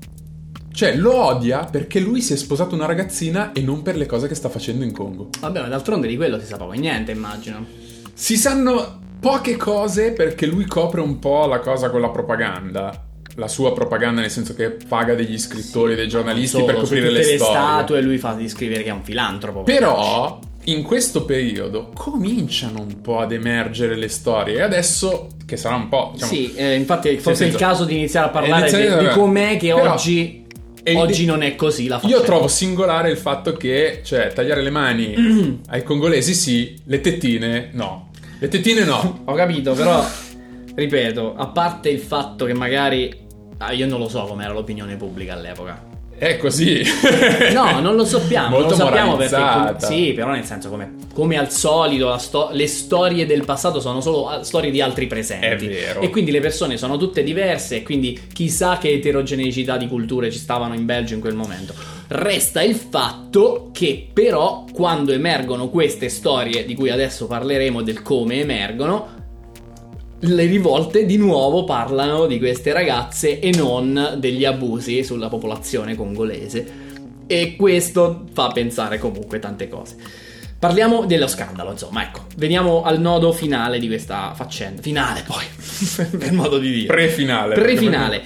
Cioè, lo odia perché lui si è sposato una ragazzina e non per le cose che sta facendo in Congo. Vabbè, ma d'altronde di quello si sa poco e niente, immagino. Si sanno poche cose perché lui copre un po' la cosa con la propaganda. La sua propaganda, nel senso che paga degli scrittori, dei giornalisti Solo per coprire le, le storie. statue lui fa di scrivere che è un filantropo. Però in questo periodo cominciano un po' ad emergere le storie e adesso che sarà un po' diciamo, Sì, eh, infatti forse è il caso di iniziare a parlare iniziare- di, di com'è che Però- oggi, e il- oggi non è così la Io faccenda. trovo singolare il fatto che, cioè, tagliare le mani [CLEARS THROAT] ai congolesi sì, le tettine no. Le tettine no. Ho capito, però ripeto, a parte il fatto che magari ah, io non lo so com'era l'opinione pubblica all'epoca. È così. No, non lo sappiamo, Molto non lo sappiamo perché sì, però nel senso come, come al solito sto- le storie del passato sono solo ah, storie di altri presenti. È vero. E quindi le persone sono tutte diverse e quindi chissà che eterogeneità di culture ci stavano in Belgio in quel momento. Resta il fatto che però quando emergono queste storie di cui adesso parleremo del come emergono le rivolte di nuovo parlano di queste ragazze e non degli abusi sulla popolazione congolese. E questo fa pensare comunque tante cose. Parliamo dello scandalo, insomma, ecco, veniamo al nodo finale di questa faccenda. Finale poi, [LAUGHS] per modo di dire. Pre-finale. Pre-finale.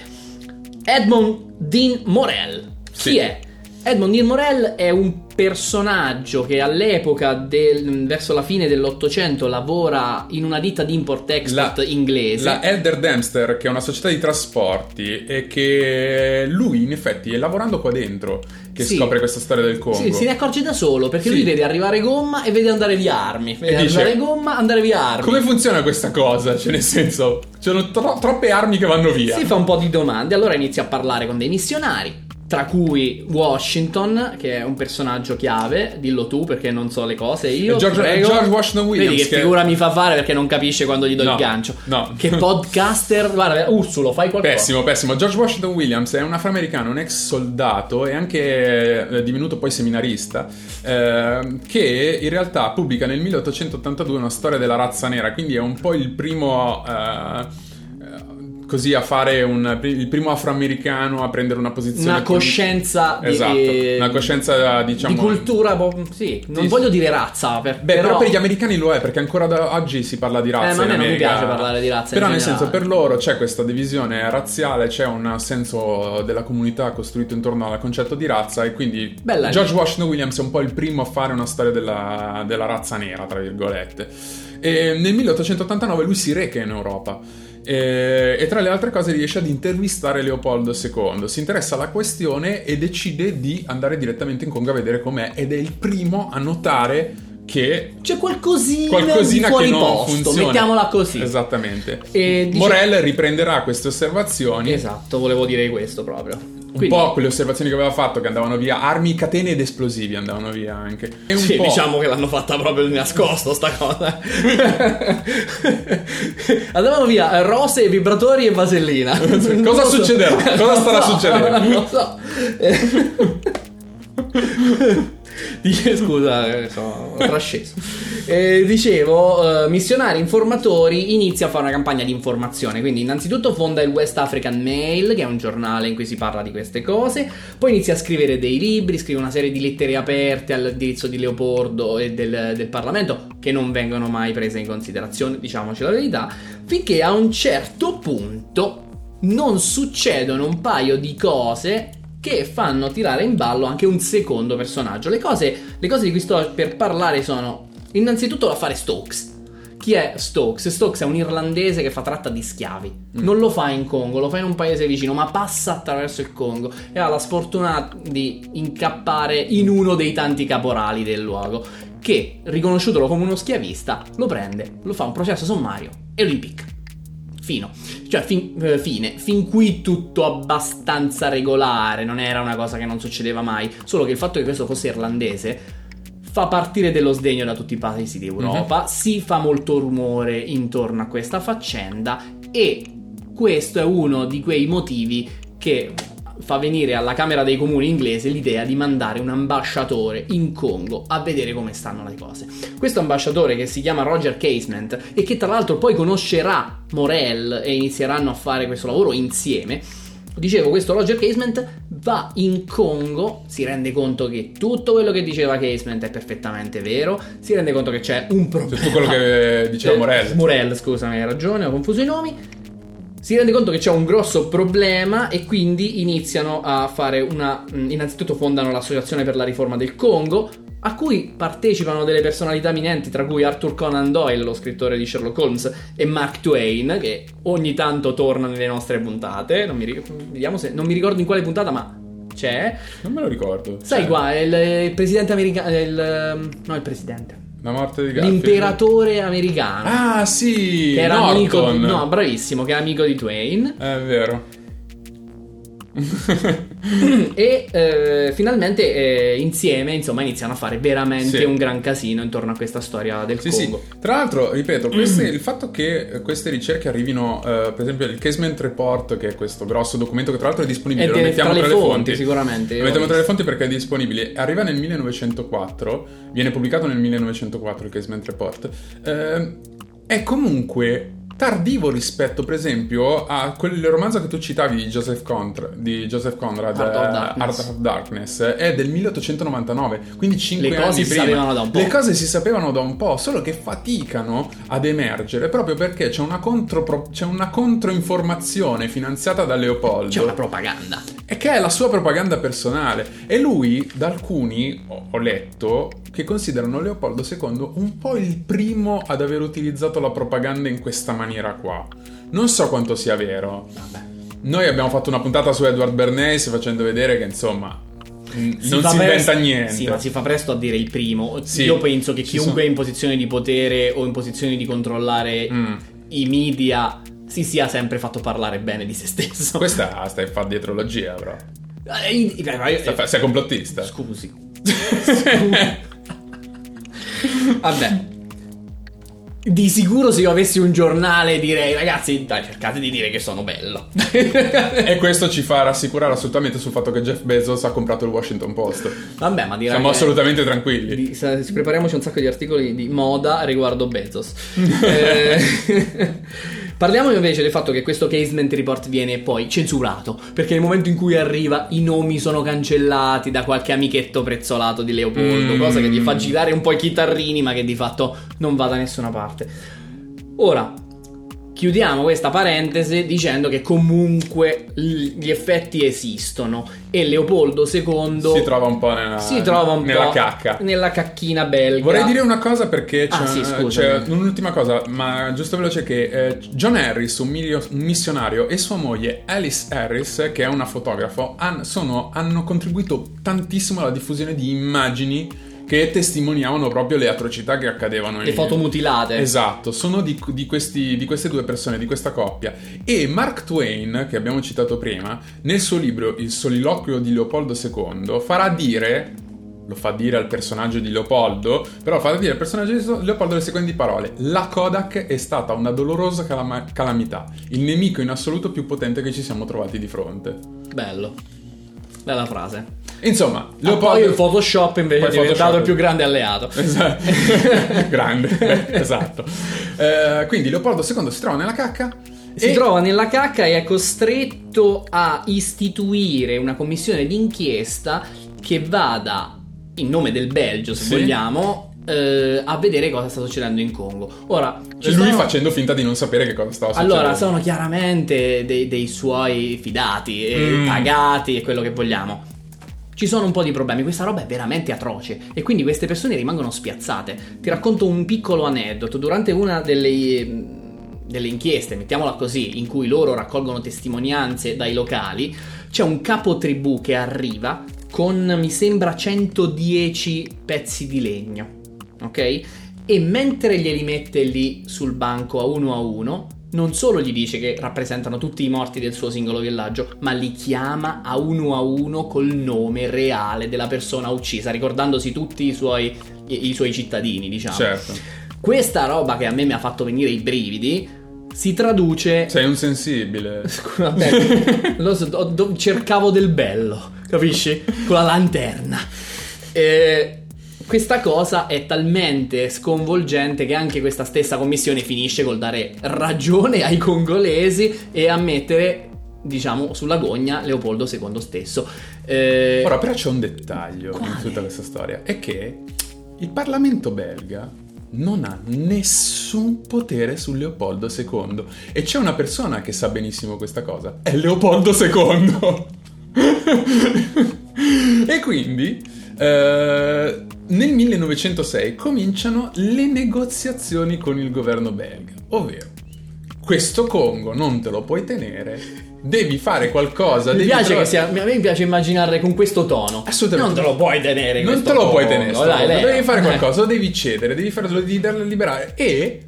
Edmond Dean Morel. Chi Sì. è? Edmond Dean Morel è un personaggio che all'epoca del- verso la fine dell'Ottocento lavora in una ditta di import-export La- inglese. La Elder Dempster, che è una società di trasporti, e che lui, in effetti, è lavorando qua dentro che Sì. scopre questa storia del Congo. Sì, si ne accorge da solo perché Sì. lui vede arrivare gomma e vede andare via armi. Vede E dice, arrivare gomma, andare via armi. Come funziona questa cosa? Cioè, nel senso, ci sono tro- troppe armi che vanno via. Si fa un po' di domande, allora inizia a parlare con dei missionari, tra cui Washington, che è un personaggio chiave, dillo tu perché non so le cose, io George- prego. George Washington Williams, Vedi che, che- figura mi fa fare perché non capisce quando gli do No, il gancio. no. Che podcaster, guarda, Ursulo, fai qualcosa. Pessimo, pessimo. George Washington Williams è un afroamericano, un ex soldato e anche eh, divenuto poi seminarista, eh, che in realtà pubblica nel 1882 una storia della razza nera, quindi è un po' il primo... eh, eh, così a fare un, il primo afroamericano a prendere una posizione. Una coscienza di, esatto, eh, una coscienza diciamo di cultura, boh, sì, non Sì, voglio dire razza, per- Beh, però... però, per gli americani lo è, perché ancora da oggi si parla di razza. Eh, ma a me non piace parlare di razza in Però, nel senso, per loro c'è questa divisione razziale, c'è un senso della comunità costruito intorno al concetto di razza, e quindi Bella lì. George Washington Williams è un po' il primo a fare una storia della, della razza nera, tra virgolette. E nel 1889 lui si reca in Europa. E, e tra le altre cose riesce ad intervistare Leopoldo II. Si interessa alla questione e decide di andare direttamente in Congo a vedere com'è. Ed è il primo a notare che c'è qualcosina, qualcosina fuori che non posto, funziona. mettiamola così. Esattamente. E dice- Morel riprenderà queste osservazioni. Esatto, volevo dire questo proprio. Un Quindi- po' quelle osservazioni che aveva fatto che andavano via armi, catene ed esplosivi andavano via anche. E un Sì, diciamo che l'hanno fatta proprio di nascosto sta cosa. [LAUGHS] Andavano via rose, vibratori e vasellina. [LAUGHS] Cosa so. succederà? Cosa starà so, succedendo? Non lo so. [LAUGHS] [LAUGHS] Scusa, eh, sono trasceso. Eh, dicevo, eh, missionari informatori inizia a fare una campagna di informazione. Quindi, innanzitutto fonda il West African Mail, che è un giornale in cui si parla di queste cose. Poi inizia a scrivere dei libri, scrive una serie di lettere aperte all'indirizzo di Leopoldo e del, del Parlamento, che non vengono mai prese in considerazione, diciamoci la verità. Finché a un certo punto non succedono un paio di cose che fanno tirare in ballo anche un secondo personaggio. Le cose, le cose di cui sto per parlare sono innanzitutto l'affare Stokes. Chi è Stokes? Stokes è un irlandese che fa tratta di schiavi. Non lo fa in Congo, lo fa in un paese vicino, ma passa attraverso il Congo e ha la sfortuna di incappare in uno dei tanti caporali del luogo. Che, riconosciutolo come uno schiavista, lo prende, lo fa un processo sommario e lo ripicca. Fino. Cioè, fin- eh, fine. Fin qui tutto abbastanza regolare, non era una cosa che non succedeva mai. Solo che il fatto che questo fosse irlandese fa partire dello sdegno da tutti i paesi d'Europa, si fa molto rumore intorno a questa faccenda e questo è uno di quei motivi che fa venire alla Camera dei Comuni inglese l'idea di mandare un ambasciatore in Congo a vedere come stanno le cose. Questo ambasciatore che si chiama Roger Casement e che tra l'altro poi conoscerà Morel e inizieranno a fare questo lavoro insieme. Dicevo, questo Roger Casement va in Congo, si rende conto che tutto quello che diceva Casement è perfettamente vero, si rende conto che c'è un problema. Tutto quello che diceva [LAUGHS] Morel. Morel, scusami, hai ragione, ho confuso i nomi. Si rende conto che c'è un grosso problema e quindi iniziano a fare una. mh, Innanzitutto fondano l'Associazione per la riforma del Congo, a cui partecipano delle personalità eminenti, tra cui Arthur Conan Doyle, lo scrittore di Sherlock Holmes, e Mark Twain, che ogni tanto torna nelle nostre puntate. Non mi, ri- vediamo se, non mi ricordo in quale puntata, ma c'è. Non me lo ricordo. Sai Cioè, qua, il, il presidente americano. Il, no, il presidente. La morte di Garfield. L'imperatore americano. Ah, sì. che era Norton. amico no, bravissimo, che era amico di Twain. È vero. [LAUGHS] e eh, finalmente eh, insieme, insomma, iniziano a fare veramente Sì. un gran casino intorno a questa storia del Sì, sì. Congo. Tra l'altro, ripeto, [CLEARS THROAT] queste- il fatto che eh, queste ricerche arrivino, eh, per esempio il Casement Report, che è questo grosso documento che tra l'altro è disponibile, Ed lo mettiamo tra le tra le fonti, fonti. sicuramente. Lo mettiamo tra le fonti perché è disponibile. Arriva nel 1904, viene pubblicato nel 1904 il Casement Report. Eh, è comunque tardivo rispetto, per esempio, a quel romanzo che tu citavi di Joseph, Contra- di Joseph Conrad, Art of eh, Darkness. Art of Darkness, è del 1899, quindi 5 Le anni prima. Le cose si sapevano da un po', solo che faticano ad emergere proprio perché c'è una, contro, c'è una controinformazione finanziata da Leopoldo. C'è una propaganda. E che è la sua propaganda personale. E lui, da alcuni, ho letto, che considerano Leopoldo II un po' il primo ad aver utilizzato la propaganda in questa maniera qua. Non so quanto sia vero. Vabbè. Noi abbiamo fatto una puntata su Edward Bernays facendo vedere che, insomma, Si non fa si inventa niente. Sì, ma si fa presto a dire il primo. Sì, Io penso che chiunque sono- è in posizione di potere o in posizione di controllare Mm. i media si sia sempre fatto parlare bene di se stesso. Questa stai a fare dietrologia, però. Eh, eh, fa- sei complottista. Scusi. [LAUGHS] Vabbè. Di sicuro se io avessi un giornale direi ragazzi dai cercate di dire che sono bello. [LAUGHS] E questo ci fa rassicurare assolutamente sul fatto che Jeff Bezos ha comprato il Washington Post. Vabbè ma direi Siamo che- assolutamente tranquilli. di- sa- prepariamoci un sacco di articoli di moda riguardo Bezos. [LAUGHS] Eh, Parliamo invece del fatto che questo casement report viene poi censurato, perché nel momento in cui arriva i nomi sono cancellati da qualche amichetto prezzolato di Leopoldo, Mm. cosa che gli fa girare un po' i chitarrini, ma che di fatto non va da nessuna parte. Ora, chiudiamo questa parentesi dicendo che comunque gli effetti esistono e Leopoldo II Si trova un po' nella, si trova un nella po' cacca. nella cacchina belga. Vorrei dire una cosa perché c'è, Ah, sì, c'è un'ultima cosa, ma giusto veloce che eh, John Harris, un, milio- un missionario, e sua moglie Alice Harris, che è una fotografo, han- sono- hanno contribuito tantissimo alla diffusione di immagini che testimoniavano proprio le atrocità che accadevano le foto mutilate. Esatto, sono di, di questi- di queste due persone, di questa coppia. E Mark Twain, che abbiamo citato prima, nel suo libro Il soliloquio di Leopoldo II, farà dire, lo fa dire al personaggio di Leopoldo, però farà dire al personaggio di Leopoldo le seguenti parole. La Kodak è stata una dolorosa calama- calamità, il nemico in assoluto più potente che ci siamo trovati di fronte. Bello. Bella frase. Insomma, Poi Leopoldo... il Photoshop invece Poi è diventato Photoshop. il più grande alleato. Esatto. [LAUGHS] Grande, [LAUGHS] esatto. Eh, quindi Leopoldo II si trova nella cacca. Si e- trova nella cacca e è costretto a istituire una commissione d'inchiesta che vada, in nome del Belgio se Sì. vogliamo, eh, a vedere cosa sta succedendo in Congo. Ora, ci E lui sono- facendo finta di non sapere che cosa stava succedendo. Allora, sono chiaramente dei, dei suoi fidati, e Mm. pagati e quello che vogliamo. Ci sono un po' di problemi, questa roba è veramente atroce e quindi queste persone rimangono spiazzate. Ti racconto un piccolo aneddoto. Durante una delle, delle inchieste, mettiamola così, in cui loro raccolgono testimonianze dai locali, c'è un capotribù che arriva con, mi sembra, 110 pezzi di legno, ok? E mentre glieli mette lì sul banco a uno a uno, non solo gli dice che rappresentano tutti i morti del suo singolo villaggio, ma li chiama a uno a uno col nome reale della persona uccisa, ricordandosi tutti i suoi, i, i suoi cittadini, diciamo. Certo. Questa roba che a me mi ha fatto venire i brividi si traduce... Sei un sensibile. [LAUGHS] Lo so, cercavo del bello, capisci? Con la lanterna. E questa cosa è talmente sconvolgente che anche questa stessa commissione finisce col dare ragione ai congolesi e a mettere, diciamo, sulla gogna Leopoldo II stesso. Eh, Ora, però c'è un dettaglio in Quale? tutta questa storia. È che il Parlamento belga non ha nessun potere su Leopoldo II. E c'è una persona che sa benissimo questa cosa. È Leopoldo II. [LAUGHS] e quindi... eh, nel 1906 cominciano le negoziazioni con il governo belga, ovvero questo Congo non te lo puoi tenere, devi fare qualcosa. mi piace trovare- che sia, a me piace immaginare con questo tono. Assolutamente. Non te lo puoi tenere. Non te lo puoi Congo, tenere, sto dai, devi fare Eh. qualcosa, lo devi cedere, devi farlo, devi darlo a liberare. E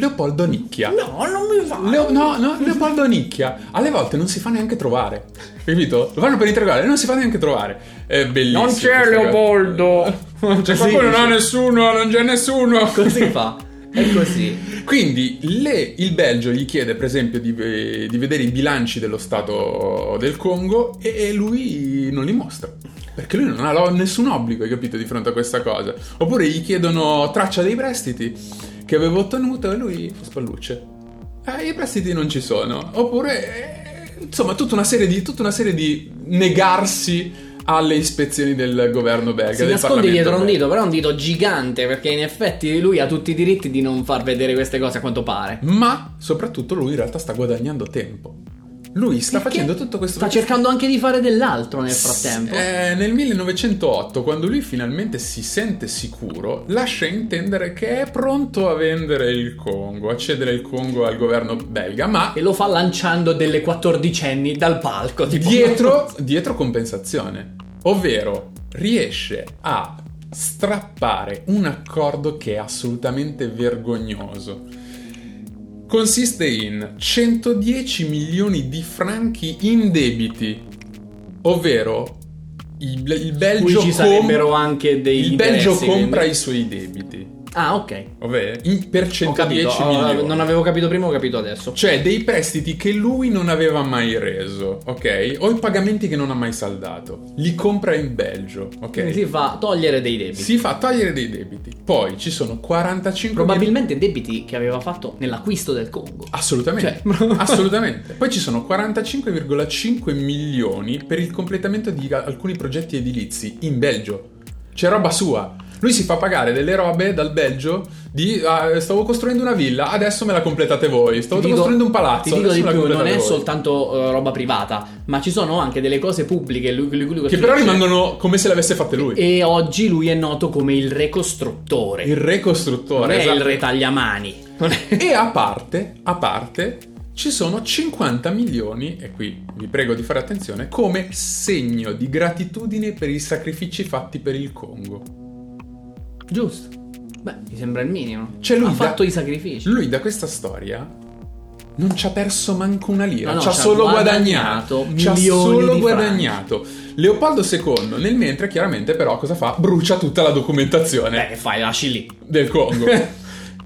Leopoldo nicchia. No, non mi va. Leo- no, no, Leopoldo nicchia. Alle volte non si fa neanche trovare. Capito? Lo fanno per interrogare non si fa neanche trovare. È bellissimo. Non c'è. Leopoldo. C'è Così qualcuno, dice. no, nessuno, non c'è nessuno. [LAUGHS] Così fa. È così. Quindi le- il Belgio gli chiede, per esempio, di, di vedere i bilanci dello Stato del Congo e, e lui non li mostra. Perché lui non ha nessun obbligo, hai capito, di fronte a questa cosa. Oppure gli chiedono traccia dei prestiti che avevo ottenuto e lui fa spallucce. Eh, i prestiti non ci sono. Oppure, eh, insomma, tutta una serie di, tutta una serie di negarsi alle ispezioni del governo belga. Si nasconde dietro un dito, però è un dito gigante perché in effetti lui ha tutti i diritti di non far vedere queste cose a quanto pare. Ma soprattutto lui in realtà sta guadagnando tempo. Lui sta Perché facendo tutto questo. Sta cercando anche di fare dell'altro nel frattempo. Eh, nel 1908, quando lui finalmente si sente sicuro, lascia intendere che è pronto a vendere il Congo, a cedere il Congo al governo belga, ma E lo fa lanciando delle quattordicenni dal palco. Tipo. dietro, [LAUGHS] dietro compensazione. Ovvero, riesce a strappare un accordo che è assolutamente vergognoso. Consiste in 110 milioni di franchi in debiti, ovvero il, il Belgio, com- anche dei il Belgio compra quindi. i suoi debiti. Ah, ok. ovvero in- per Ho capito. 110 Oh, milioni. non avevo capito prima, ho capito adesso. Cioè dei prestiti che lui non aveva mai reso, ok? O i pagamenti che non ha mai saldato. Li compra in Belgio, ok? Quindi si fa togliere dei debiti. Si fa togliere dei debiti. Poi ci sono 45 Probabilmente debiti che aveva fatto nell'acquisto del Congo. Assolutamente, Cioè- [LAUGHS] assolutamente. Poi ci sono 45,5 milioni per il completamento di alcuni progetti edilizi in Belgio. C'è roba sua. Lui si fa pagare delle robe dal Belgio di ah, stavo costruendo una villa, adesso me la completate voi. Stavo dico- costruendo un palazzo, Ti dico di più, non è voi. soltanto eh, roba privata, ma ci sono anche delle cose pubbliche lui, lui- lui Che però rimangono come se le avesse fatte lui. E oggi lui è noto come il re costruttore. Il re costruttore. non è esatto. il re tagliamani. Non è- E a parte, a parte, ci sono 50 milioni, e qui vi prego di fare attenzione, come segno di gratitudine per i sacrifici fatti per il Congo. Giusto. Beh, mi sembra il minimo. Cioè, lui ha da- fatto i sacrifici. Lui da questa storia non ci ha perso manco una lira, No, no, ci ha solo guadagnato guadagnato. Ci ha solo guadagnato. Leopoldo II, nel mentre, chiaramente, però, cosa fa? Brucia tutta la documentazione Beh, che fai? Lasci lì. del Congo. [LAUGHS]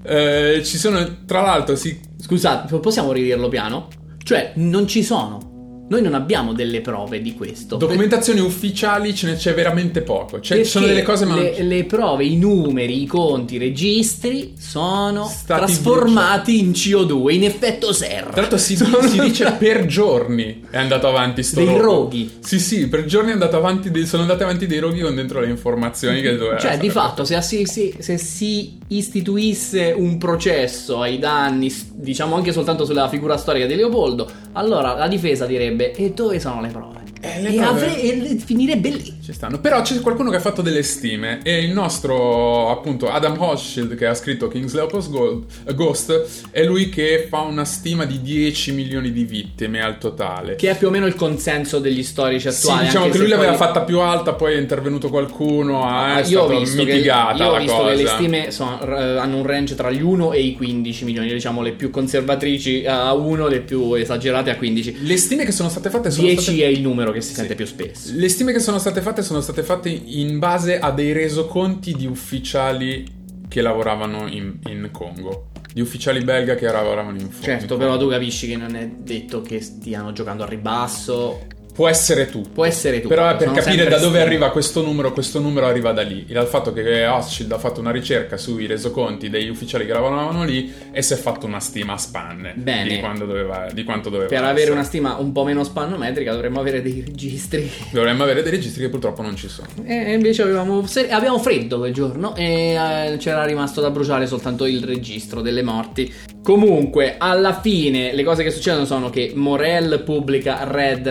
Eh, ci sono, tra l'altro, si Scusate, possiamo ridirlo piano? Cioè, non ci sono. Noi non abbiamo delle prove di questo. Documentazioni ufficiali ce ne c'è veramente poco. Cioè, ci sono delle cose, ma le, le prove, i numeri, i conti, i registri sono Stati trasformati in CO2, in effetto serra. Tra l'altro si, Sono- si dice [LAUGHS] per giorni è andato avanti sto Dei rogo. roghi. Sì, sì, per giorni è andato avanti sono andati avanti dei roghi con dentro le informazioni che doveva Cioè, di fatto, se si- se si istituisse un processo ai danni, diciamo anche soltanto sulla figura storica di Leopoldo, allora la difesa direbbe: E dove sono le prove? Eh, e, avre- e finirebbe lì. Ci stanno. Però c'è qualcuno che ha fatto delle stime e il nostro, appunto, Adam Hochschild che ha scritto King's Leopold's Gold- eh, Ghost è lui che fa una stima di 10 milioni di vittime al totale. Che è più o meno il consenso degli storici Sì, attuali. diciamo anche che lui l'aveva poi- fatta più alta, poi è intervenuto qualcuno, ah, è io ho visto, che, mitigata io ho visto cosa. che le stime sono- r- hanno un range tra gli 1 e i 15 milioni, diciamo le più conservatrici a 1, le più esagerate a 15. Le stime che sono state fatte sono 10 state... è il numero che si Sì. sente più spesso. Le stime che sono state fatte sono state fatte in base a dei resoconti di ufficiali che lavoravano in, in Congo. Di ufficiali belga che lavoravano in, Certo, in però tu capisci che non è detto che stiano giocando a ribasso. Può essere tutto. Può essere tutto. Però per sono capire da dove arriva questo numero, questo numero arriva da lì. Dal fatto che Hochschild ha fatto una ricerca sui resoconti degli ufficiali che lavoravano lì e si è fatto una stima a spanne Bene. Di, doveva, di quanto doveva Per avere essere. una stima un po' meno spannometrica dovremmo avere dei registri. Dovremmo avere dei registri che purtroppo non ci sono. E invece avevamo, se- avevamo freddo quel giorno e eh, c'era rimasto da bruciare soltanto il registro delle morti. Comunque, alla fine, le cose che succedono sono che Morel pubblica Red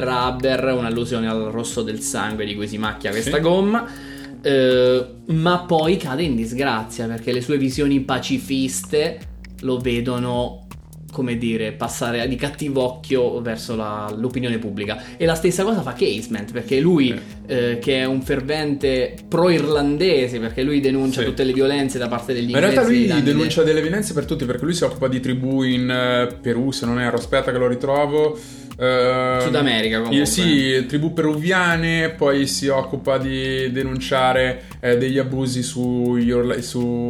Rubber, un'allusione al rosso del sangue di cui si macchia questa Sì. gomma. eh, ma poi cade in disgrazia perché le sue visioni pacifiste lo vedono come dire, passare di cattivo occhio verso la- l'opinione pubblica. E la stessa cosa fa Casement, perché lui, eh, che è un fervente pro-irlandese, perché lui denuncia Sì. tutte le violenze da parte degli Ma in inglesi. realtà lui degli anni denuncia delle violenze per tutti perché lui si occupa di tribù in eh, Perù, se non erro, aspetta che lo ritrovo. Eh, Sud America, comunque. eh, Sì, tribù peruviane, poi si occupa di denunciare eh, degli abusi orla- su,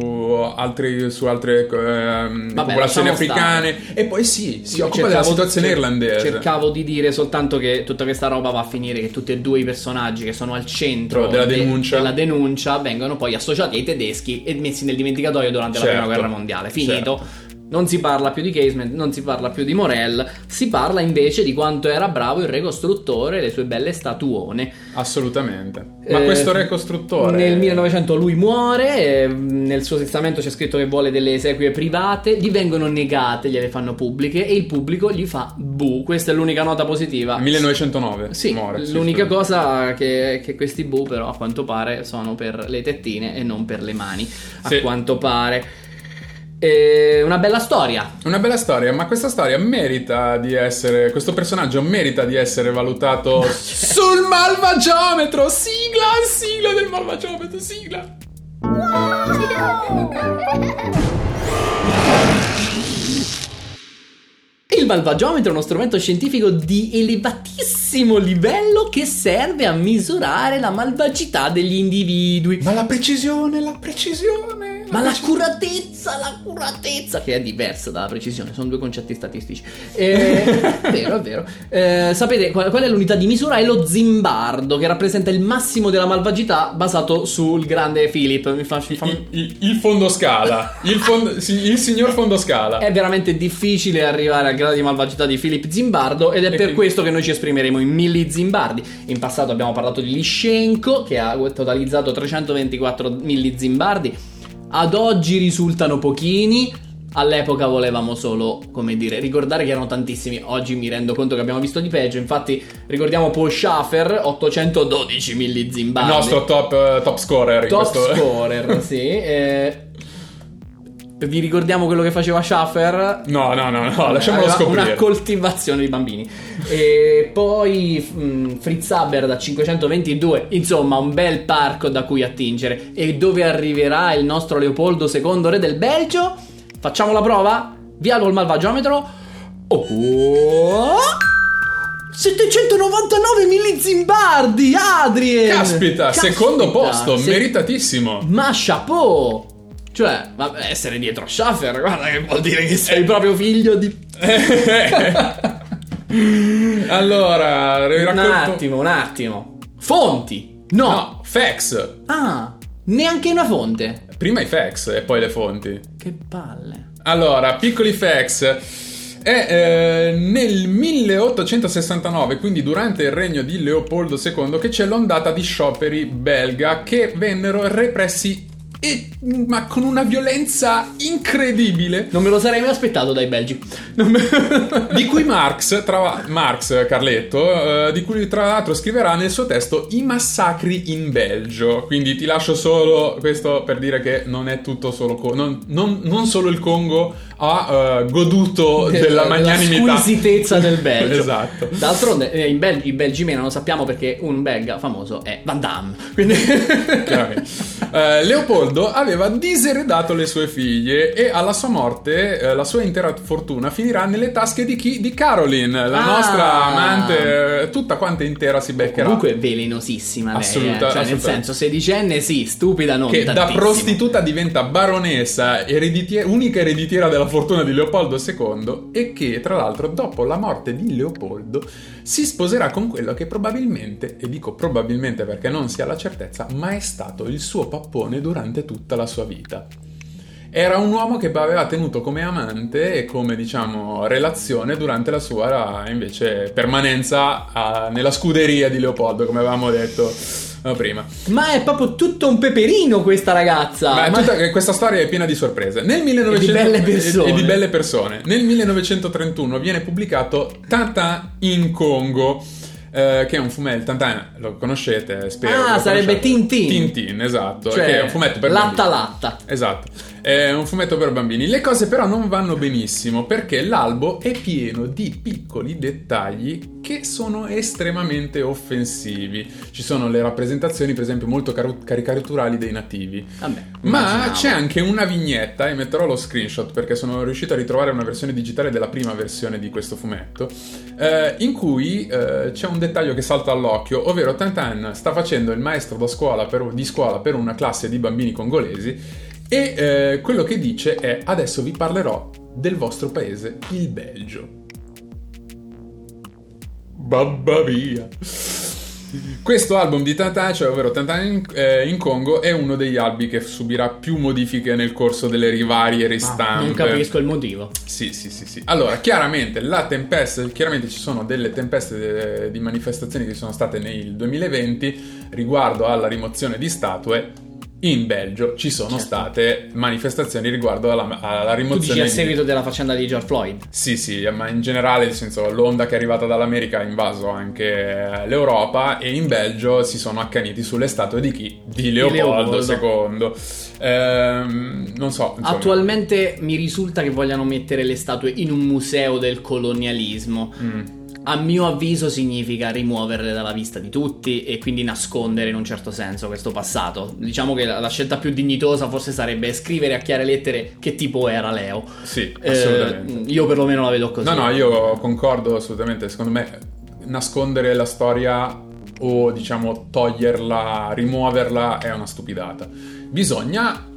altri, su altre ehm, popolazioni lasciamo africane e poi sì, si Io occupa della situazione cer- irlandese. Cercavo di dire soltanto che tutta questa roba va a finire che tutti e due i personaggi che sono al centro Della de- denuncia. della denuncia vengono poi associati ai tedeschi e messi nel dimenticatoio durante la Certo. prima guerra mondiale. Finito. Certo. Non si parla più di Casement, non si parla più di Morel, si parla invece di quanto era bravo il re costruttore e le sue belle statuone. Assolutamente. Ma Eh, questo re costruttore Nel 1900 lui muore, eh, nel suo testamento c'è scritto che vuole delle esequie private, gli vengono negate, gliele fanno pubbliche e il pubblico gli fa bu. Questa è l'unica nota positiva. 1909 Sì, muore, l'unica sì. cosa che, che questi bu però a quanto pare sono per le tettine e non per le mani, a Sì. quanto pare. Eh, una bella storia. Una bella storia, ma questa storia merita di essere. Questo personaggio merita di essere valutato [LAUGHS] sul malvagiometro. Sigla, sigla del malvagiometro, sigla. Il malvagiometro è uno strumento scientifico di elevatissimo livello che serve a misurare la malvagità degli individui. Ma la precisione, la precisione. Ma l'accuratezza, l'accuratezza, che è diversa dalla precisione, sono due concetti statistici. Eh, è [LAUGHS] vero, è vero. Eh, sapete qual, qual, è l'unità di misura? È lo zimbardo, che rappresenta il massimo della malvagità basato sul grande Philip. Mi fa, mi fa... Il, il, il, fondo scala, il, fondo, il, signor fondo scala. È veramente difficile arrivare al grado di malvagità di Philip Zimbardo ed è e per quindi... questo che noi ci esprimeremo in milli zimbardi. In passato abbiamo parlato di Liscenko, che ha totalizzato 324 milli zimbardi ad oggi risultano pochini. All'epoca volevamo solo, come dire, ricordare che erano tantissimi. Oggi mi rendo conto che abbiamo visto di peggio. Infatti, ricordiamo Paul Schaffer, 812 milli zimbardi. Il nostro top, uh, top scorer. Top questo... scorer, sì. [LAUGHS] Eh, vi ricordiamo quello che faceva Schaffer? No, no, no, no lasciamolo scoprire. Una coltivazione di bambini. E poi mh, mm, Fritz Haber da 522, insomma, un bel parco da cui attingere. E dove arriverà il nostro Leopoldo II, re del Belgio? Facciamo la prova? Via col malvagiometro. Oh! 799 millizimbardi, Adrien! Caspita, Caspita, secondo posto, se... meritatissimo. Ma chapeau! Cioè, vabbè, essere dietro Schaffer, guarda che vuol dire che sei proprio figlio di... [LAUGHS] allora, racconto... Un attimo, un attimo. Fonti? No. no. Fax. Ah, neanche una fonte. Prima i fax e poi le fonti. Che palle. Allora, piccoli fax. È eh, nel 1869, quindi durante il regno di Leopoldo II, che c'è l'ondata di scioperi belga che vennero repressi e, ma con una violenza incredibile. Non me lo sarei mai aspettato dai belgi. Me... [LAUGHS] di cui Marx, tra... Marx Carletto, uh, di cui tra l'altro scriverà nel suo testo I massacri in Belgio. Quindi ti lascio solo questo per dire che non è tutto solo... Co- non, non, non, solo il Congo ha uh, goduto De, della magnanimità. La squisitezza del [LAUGHS] Belgio. esatto. D'altronde eh, in Bel- i belgi meno lo sappiamo perché un belga famoso è Van Damme. Quindi... [LAUGHS] uh, Leopoldo Leopoldo aveva diseredato le sue figlie e alla sua morte eh, la sua intera fortuna finirà nelle tasche di chi? Di Caroline, la ah. nostra amante, eh, tutta quanta intera si beccherà. Comunque velenosissima lei, Assoluta, eh. cioè nel senso sedicenne sì, stupida non Che tantissimo. da prostituta diventa baronessa, ereditiera, unica ereditiera della fortuna di Leopoldo II e che tra l'altro dopo la morte di Leopoldo si sposerà con quello che probabilmente, e dico probabilmente perché non si ha la certezza, ma è stato il suo pappone durante tutta la sua vita. Era un uomo che aveva tenuto come amante e come, diciamo, relazione durante la sua, invece, permanenza a, nella scuderia di Leopoldo, come avevamo detto prima. Ma è proprio tutto un peperino questa ragazza. Ma, Ma... Tutta, questa storia è piena di sorprese. Nel 1900... E di belle persone. E, e di belle persone. Nel 1931 viene pubblicato Tata in Congo. Eh, che è un fumetto, Tantan lo conoscete, spero. Ah, sarebbe Tintin. Tintin, esatto. Cioè, che è un fumetto per latta bambini. latta. Esatto. È un fumetto per bambini. Le cose però non vanno benissimo perché l'albo è pieno di piccoli dettagli che sono estremamente offensivi. Ci sono le rappresentazioni, per esempio, molto car- caricaturali dei nativi. Vabbè, Ma c'è anche una vignetta, e metterò lo screenshot perché sono riuscito a ritrovare una versione digitale della prima versione di questo fumetto, eh, in cui eh, c'è un dettaglio che salta all'occhio, ovvero Tantan sta facendo il maestro scuola per, di scuola per una classe di bambini congolesi e eh, quello che dice è adesso vi parlerò del vostro paese, il Belgio. Babba via. Questo album di Tantan, cioè ovvero Tantan in, eh, in, Congo, è uno degli album che subirà più modifiche nel corso delle varie ristampe. Ah, non capisco il motivo. Sì, sì, sì, sì. Allora, chiaramente la tempesta, chiaramente ci sono delle tempeste de, di manifestazioni che sono state nel 2020 riguardo alla rimozione di statue in Belgio ci sono certo. state manifestazioni riguardo alla, alla rimozione. Tu dici a seguito della faccenda di George Floyd? Sì, sì, ma in generale, nel senso, l'onda che è arrivata dall'America ha invaso anche l'Europa e in Belgio si sono accaniti sulle statue di chi? Di Leopoldo, Leopoldo. II. Ehm, non so. Insomma. Attualmente mi risulta che vogliano mettere le statue in un museo del colonialismo. Mm a mio avviso significa rimuoverle dalla vista di tutti e quindi nascondere in un certo senso questo passato. Diciamo che la, la scelta più dignitosa forse sarebbe scrivere a chiare lettere che tipo era Leo. Sì, eh, assolutamente. Eh, io perlomeno la vedo così. No, no, io concordo assolutamente. Secondo me nascondere la storia o diciamo toglierla, rimuoverla è una stupidata. Bisogna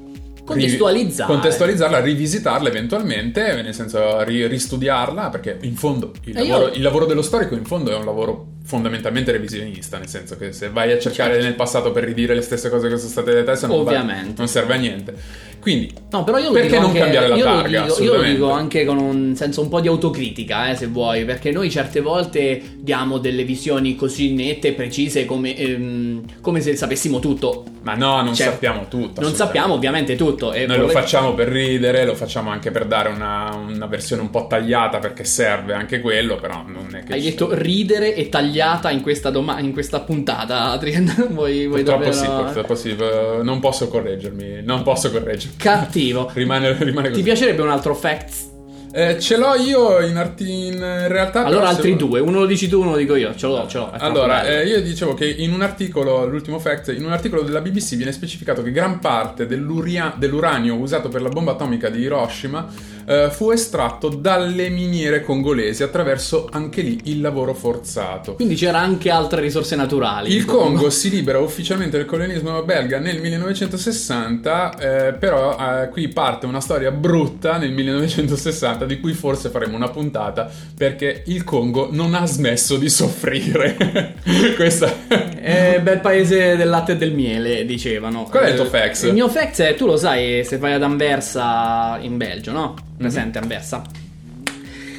Contestualizzare. contestualizzarla, rivisitarla eventualmente, nel senso ri- ristudiarla, perché in fondo il E io- lavoro, il lavoro dello storico in fondo è un lavoro fondamentalmente revisionista, nel senso che se vai a cercare Certo. nel passato per ridire le stesse cose che sono state dette adesso non, va- Ovviamente. non serve a niente. Quindi No, però io lo Perché non anche, cambiare la io lo targa, dico- io lo dico anche con un senso un po' di autocritica, eh, se vuoi, perché noi certe volte diamo delle visioni così nette e precise come, ehm, come se sapessimo tutto. Ma no, non Cioè, sappiamo tutto. Non sappiamo ovviamente tutto. E Noi lo vorrei- facciamo per ridere, lo facciamo anche per dare una, una versione un po' tagliata perché serve anche quello, però non è che... Hai ci- detto ridere e tagliata in questa, doma- in questa puntata, Adrian. [LAUGHS] vuoi, vuoi Purtroppo davvero... sì, purtroppo sì, eh, non posso correggermi, non posso correggermi. Cattivo. [LAUGHS] Rimane, rimane Ti così. piacerebbe un altro facts? Eh, ce l'ho io in, arti- in realtà... Allora altri due, uno lo dici tu, uno lo dico io. Ce l'ho, ce l'ho. Allora, eh, io dicevo che in un articolo, l'ultimo fact, in un articolo della BBC viene specificato che gran parte dell'uranio usato per la bomba atomica di Hiroshima eh, fu estratto dalle miniere congolesi attraverso anche lì il lavoro forzato. Quindi c'era anche altre risorse naturali. Il. Congo si libera ufficialmente del colonialismo belga nel 1960, eh, però eh, qui parte una storia brutta nel 1960 di cui forse faremo una puntata perché il Congo non ha smesso di soffrire. [LAUGHS] Questa Eh, bel paese del latte e del miele, dicevano. Qual è il tuo Eh, fax? Il mio fax è, tu lo sai, se vai ad Anversa in Belgio, no? Presente Anversa.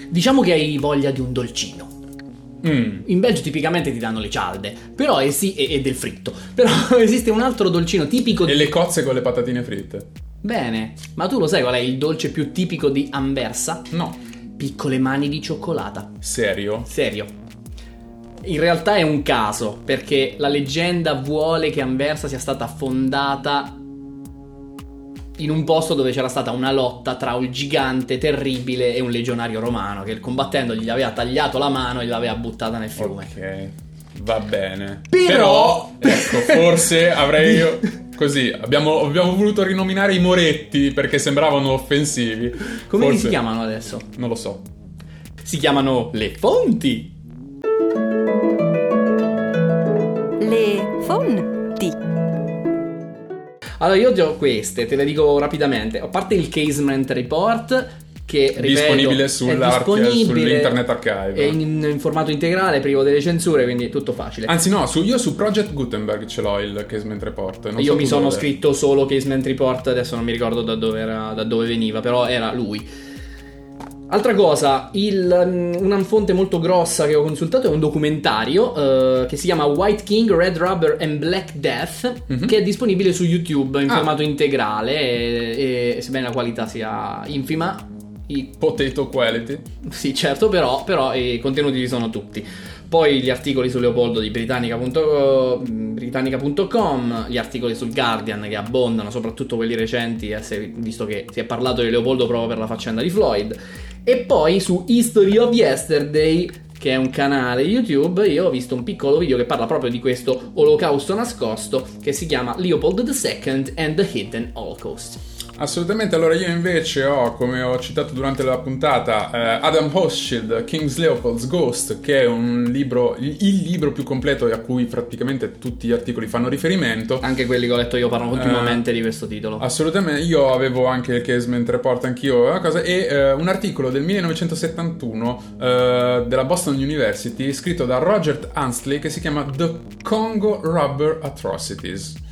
Diciamo che hai voglia di un dolcino. Mm. In Belgio tipicamente ti danno le cialde, però esi- e, e del fritto. [LAUGHS] Però esiste un altro dolcino tipico E di... le cozze con le patatine fritte? Bene, ma tu lo sai qual è il dolce più tipico di Anversa? No. Piccole mani di cioccolata. Serio? Serio. In realtà è un caso, perché la leggenda vuole che Anversa sia stata fondata in un posto dove c'era stata una lotta tra un gigante terribile e un legionario romano che combattendo gli aveva tagliato la mano e l'aveva buttata nel fiume. Ok, va bene. Però- ecco, forse avrei io... Così, abbiamo, abbiamo voluto rinominare i Moretti perché sembravano offensivi. Come Forse- si chiamano adesso? Non lo so. Si chiamano le fonti. Le fonti. Allora io ho queste, te le dico rapidamente. A parte il Casement Report che ripeto, Disponibile sull'Internet Archive. È in, in formato integrale, privo delle censure, quindi è tutto facile. Anzi no, su- io su Project Gutenberg ce l'ho il Casement Report. non Io so mi sono dove. scritto solo Casement Report, adesso non mi ricordo da dove, era, da dove veniva, però era lui. Altra cosa, il, mm, una fonte molto grossa che ho consultato è un documentario eh, che si chiama White King, Red Rubber and Black Death, Mhm. che è disponibile su YouTube in Ah. formato integrale e, e sebbene la qualità sia infima, i Potato Quality. sì, certo, però, però i contenuti ci sono tutti. Poi gli articoli su Leopoldo di Britannica.com, britannica.com, gli articoli sul Guardian che abbondano, soprattutto quelli recenti, eh, visto che si è parlato di Leopoldo proprio per la faccenda di Floyd. E poi su History of Yesterday, che è un canale YouTube, io ho visto un piccolo video che parla proprio di questo olocausto nascosto che si chiama Leopold II and the Hidden Holocaust. Assolutamente, allora io invece ho, come ho citato durante la puntata, eh, Adam Hochschild, King's Leopold's Ghost, che è un libro, il, libro più completo a cui praticamente tutti gli articoli fanno riferimento. Anche quelli che ho letto io parlano continuamente di questo titolo. Assolutamente, io avevo anche il Casement Report anch'io una cosa, e eh, un articolo del 1971 eh, della Boston University scritto da Roger Ansley che si chiama The Congo Rubber Atrocities.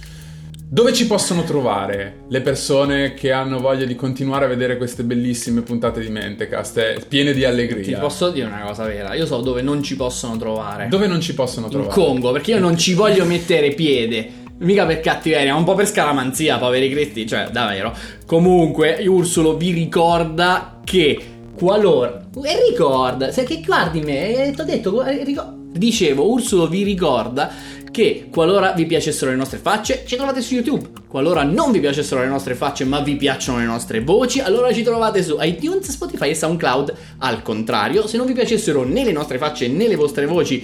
Dove ci possono trovare le persone che hanno voglia di continuare a vedere queste bellissime puntate di Mentecast, eh, piene di Ti allegria? posso dire una cosa vera, io so dove non ci possono trovare. Dove non ci possono In trovare? Congo, perché io non ci [LAUGHS] voglio mettere piede. Mica per cattiveria, ma un po' per scaramanzia, poveri cristi, cioè, davvero. Comunque, Ursulo vi ricorda che qualora... E ricorda, se che guardi me, ti ho detto, eh, ricor- dicevo, Ursulo vi ricorda che qualora vi piacessero le nostre facce, ci trovate su YouTube. Qualora non vi piacessero le nostre facce, ma vi piacciono le nostre voci, allora ci trovate su iTunes, Spotify e SoundCloud. Al contrario, se non vi piacessero né le nostre facce né le vostre voci,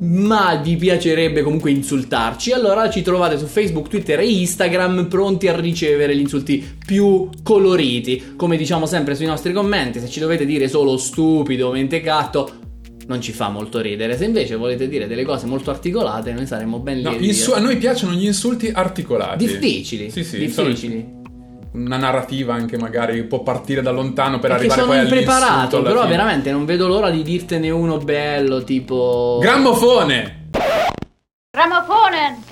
ma vi piacerebbe comunque insultarci, allora ci trovate su Facebook, Twitter e Instagram pronti a ricevere gli insulti più coloriti. Come diciamo sempre sui nostri commenti, se ci dovete dire solo stupido, mentecatto, non ci fa molto ridere. Se invece volete dire delle cose molto articolate, noi saremmo ben No, lieti. insu- a noi piacciono gli insulti articolati. Difficili, Sì, sì, sono- difficili. una narrativa anche magari può partire da lontano per Perché arrivare sono poi all'insulto impreparato, alla però fine. veramente non vedo l'ora di dirtene uno bello, tipo... Grammofone! Gramofonen!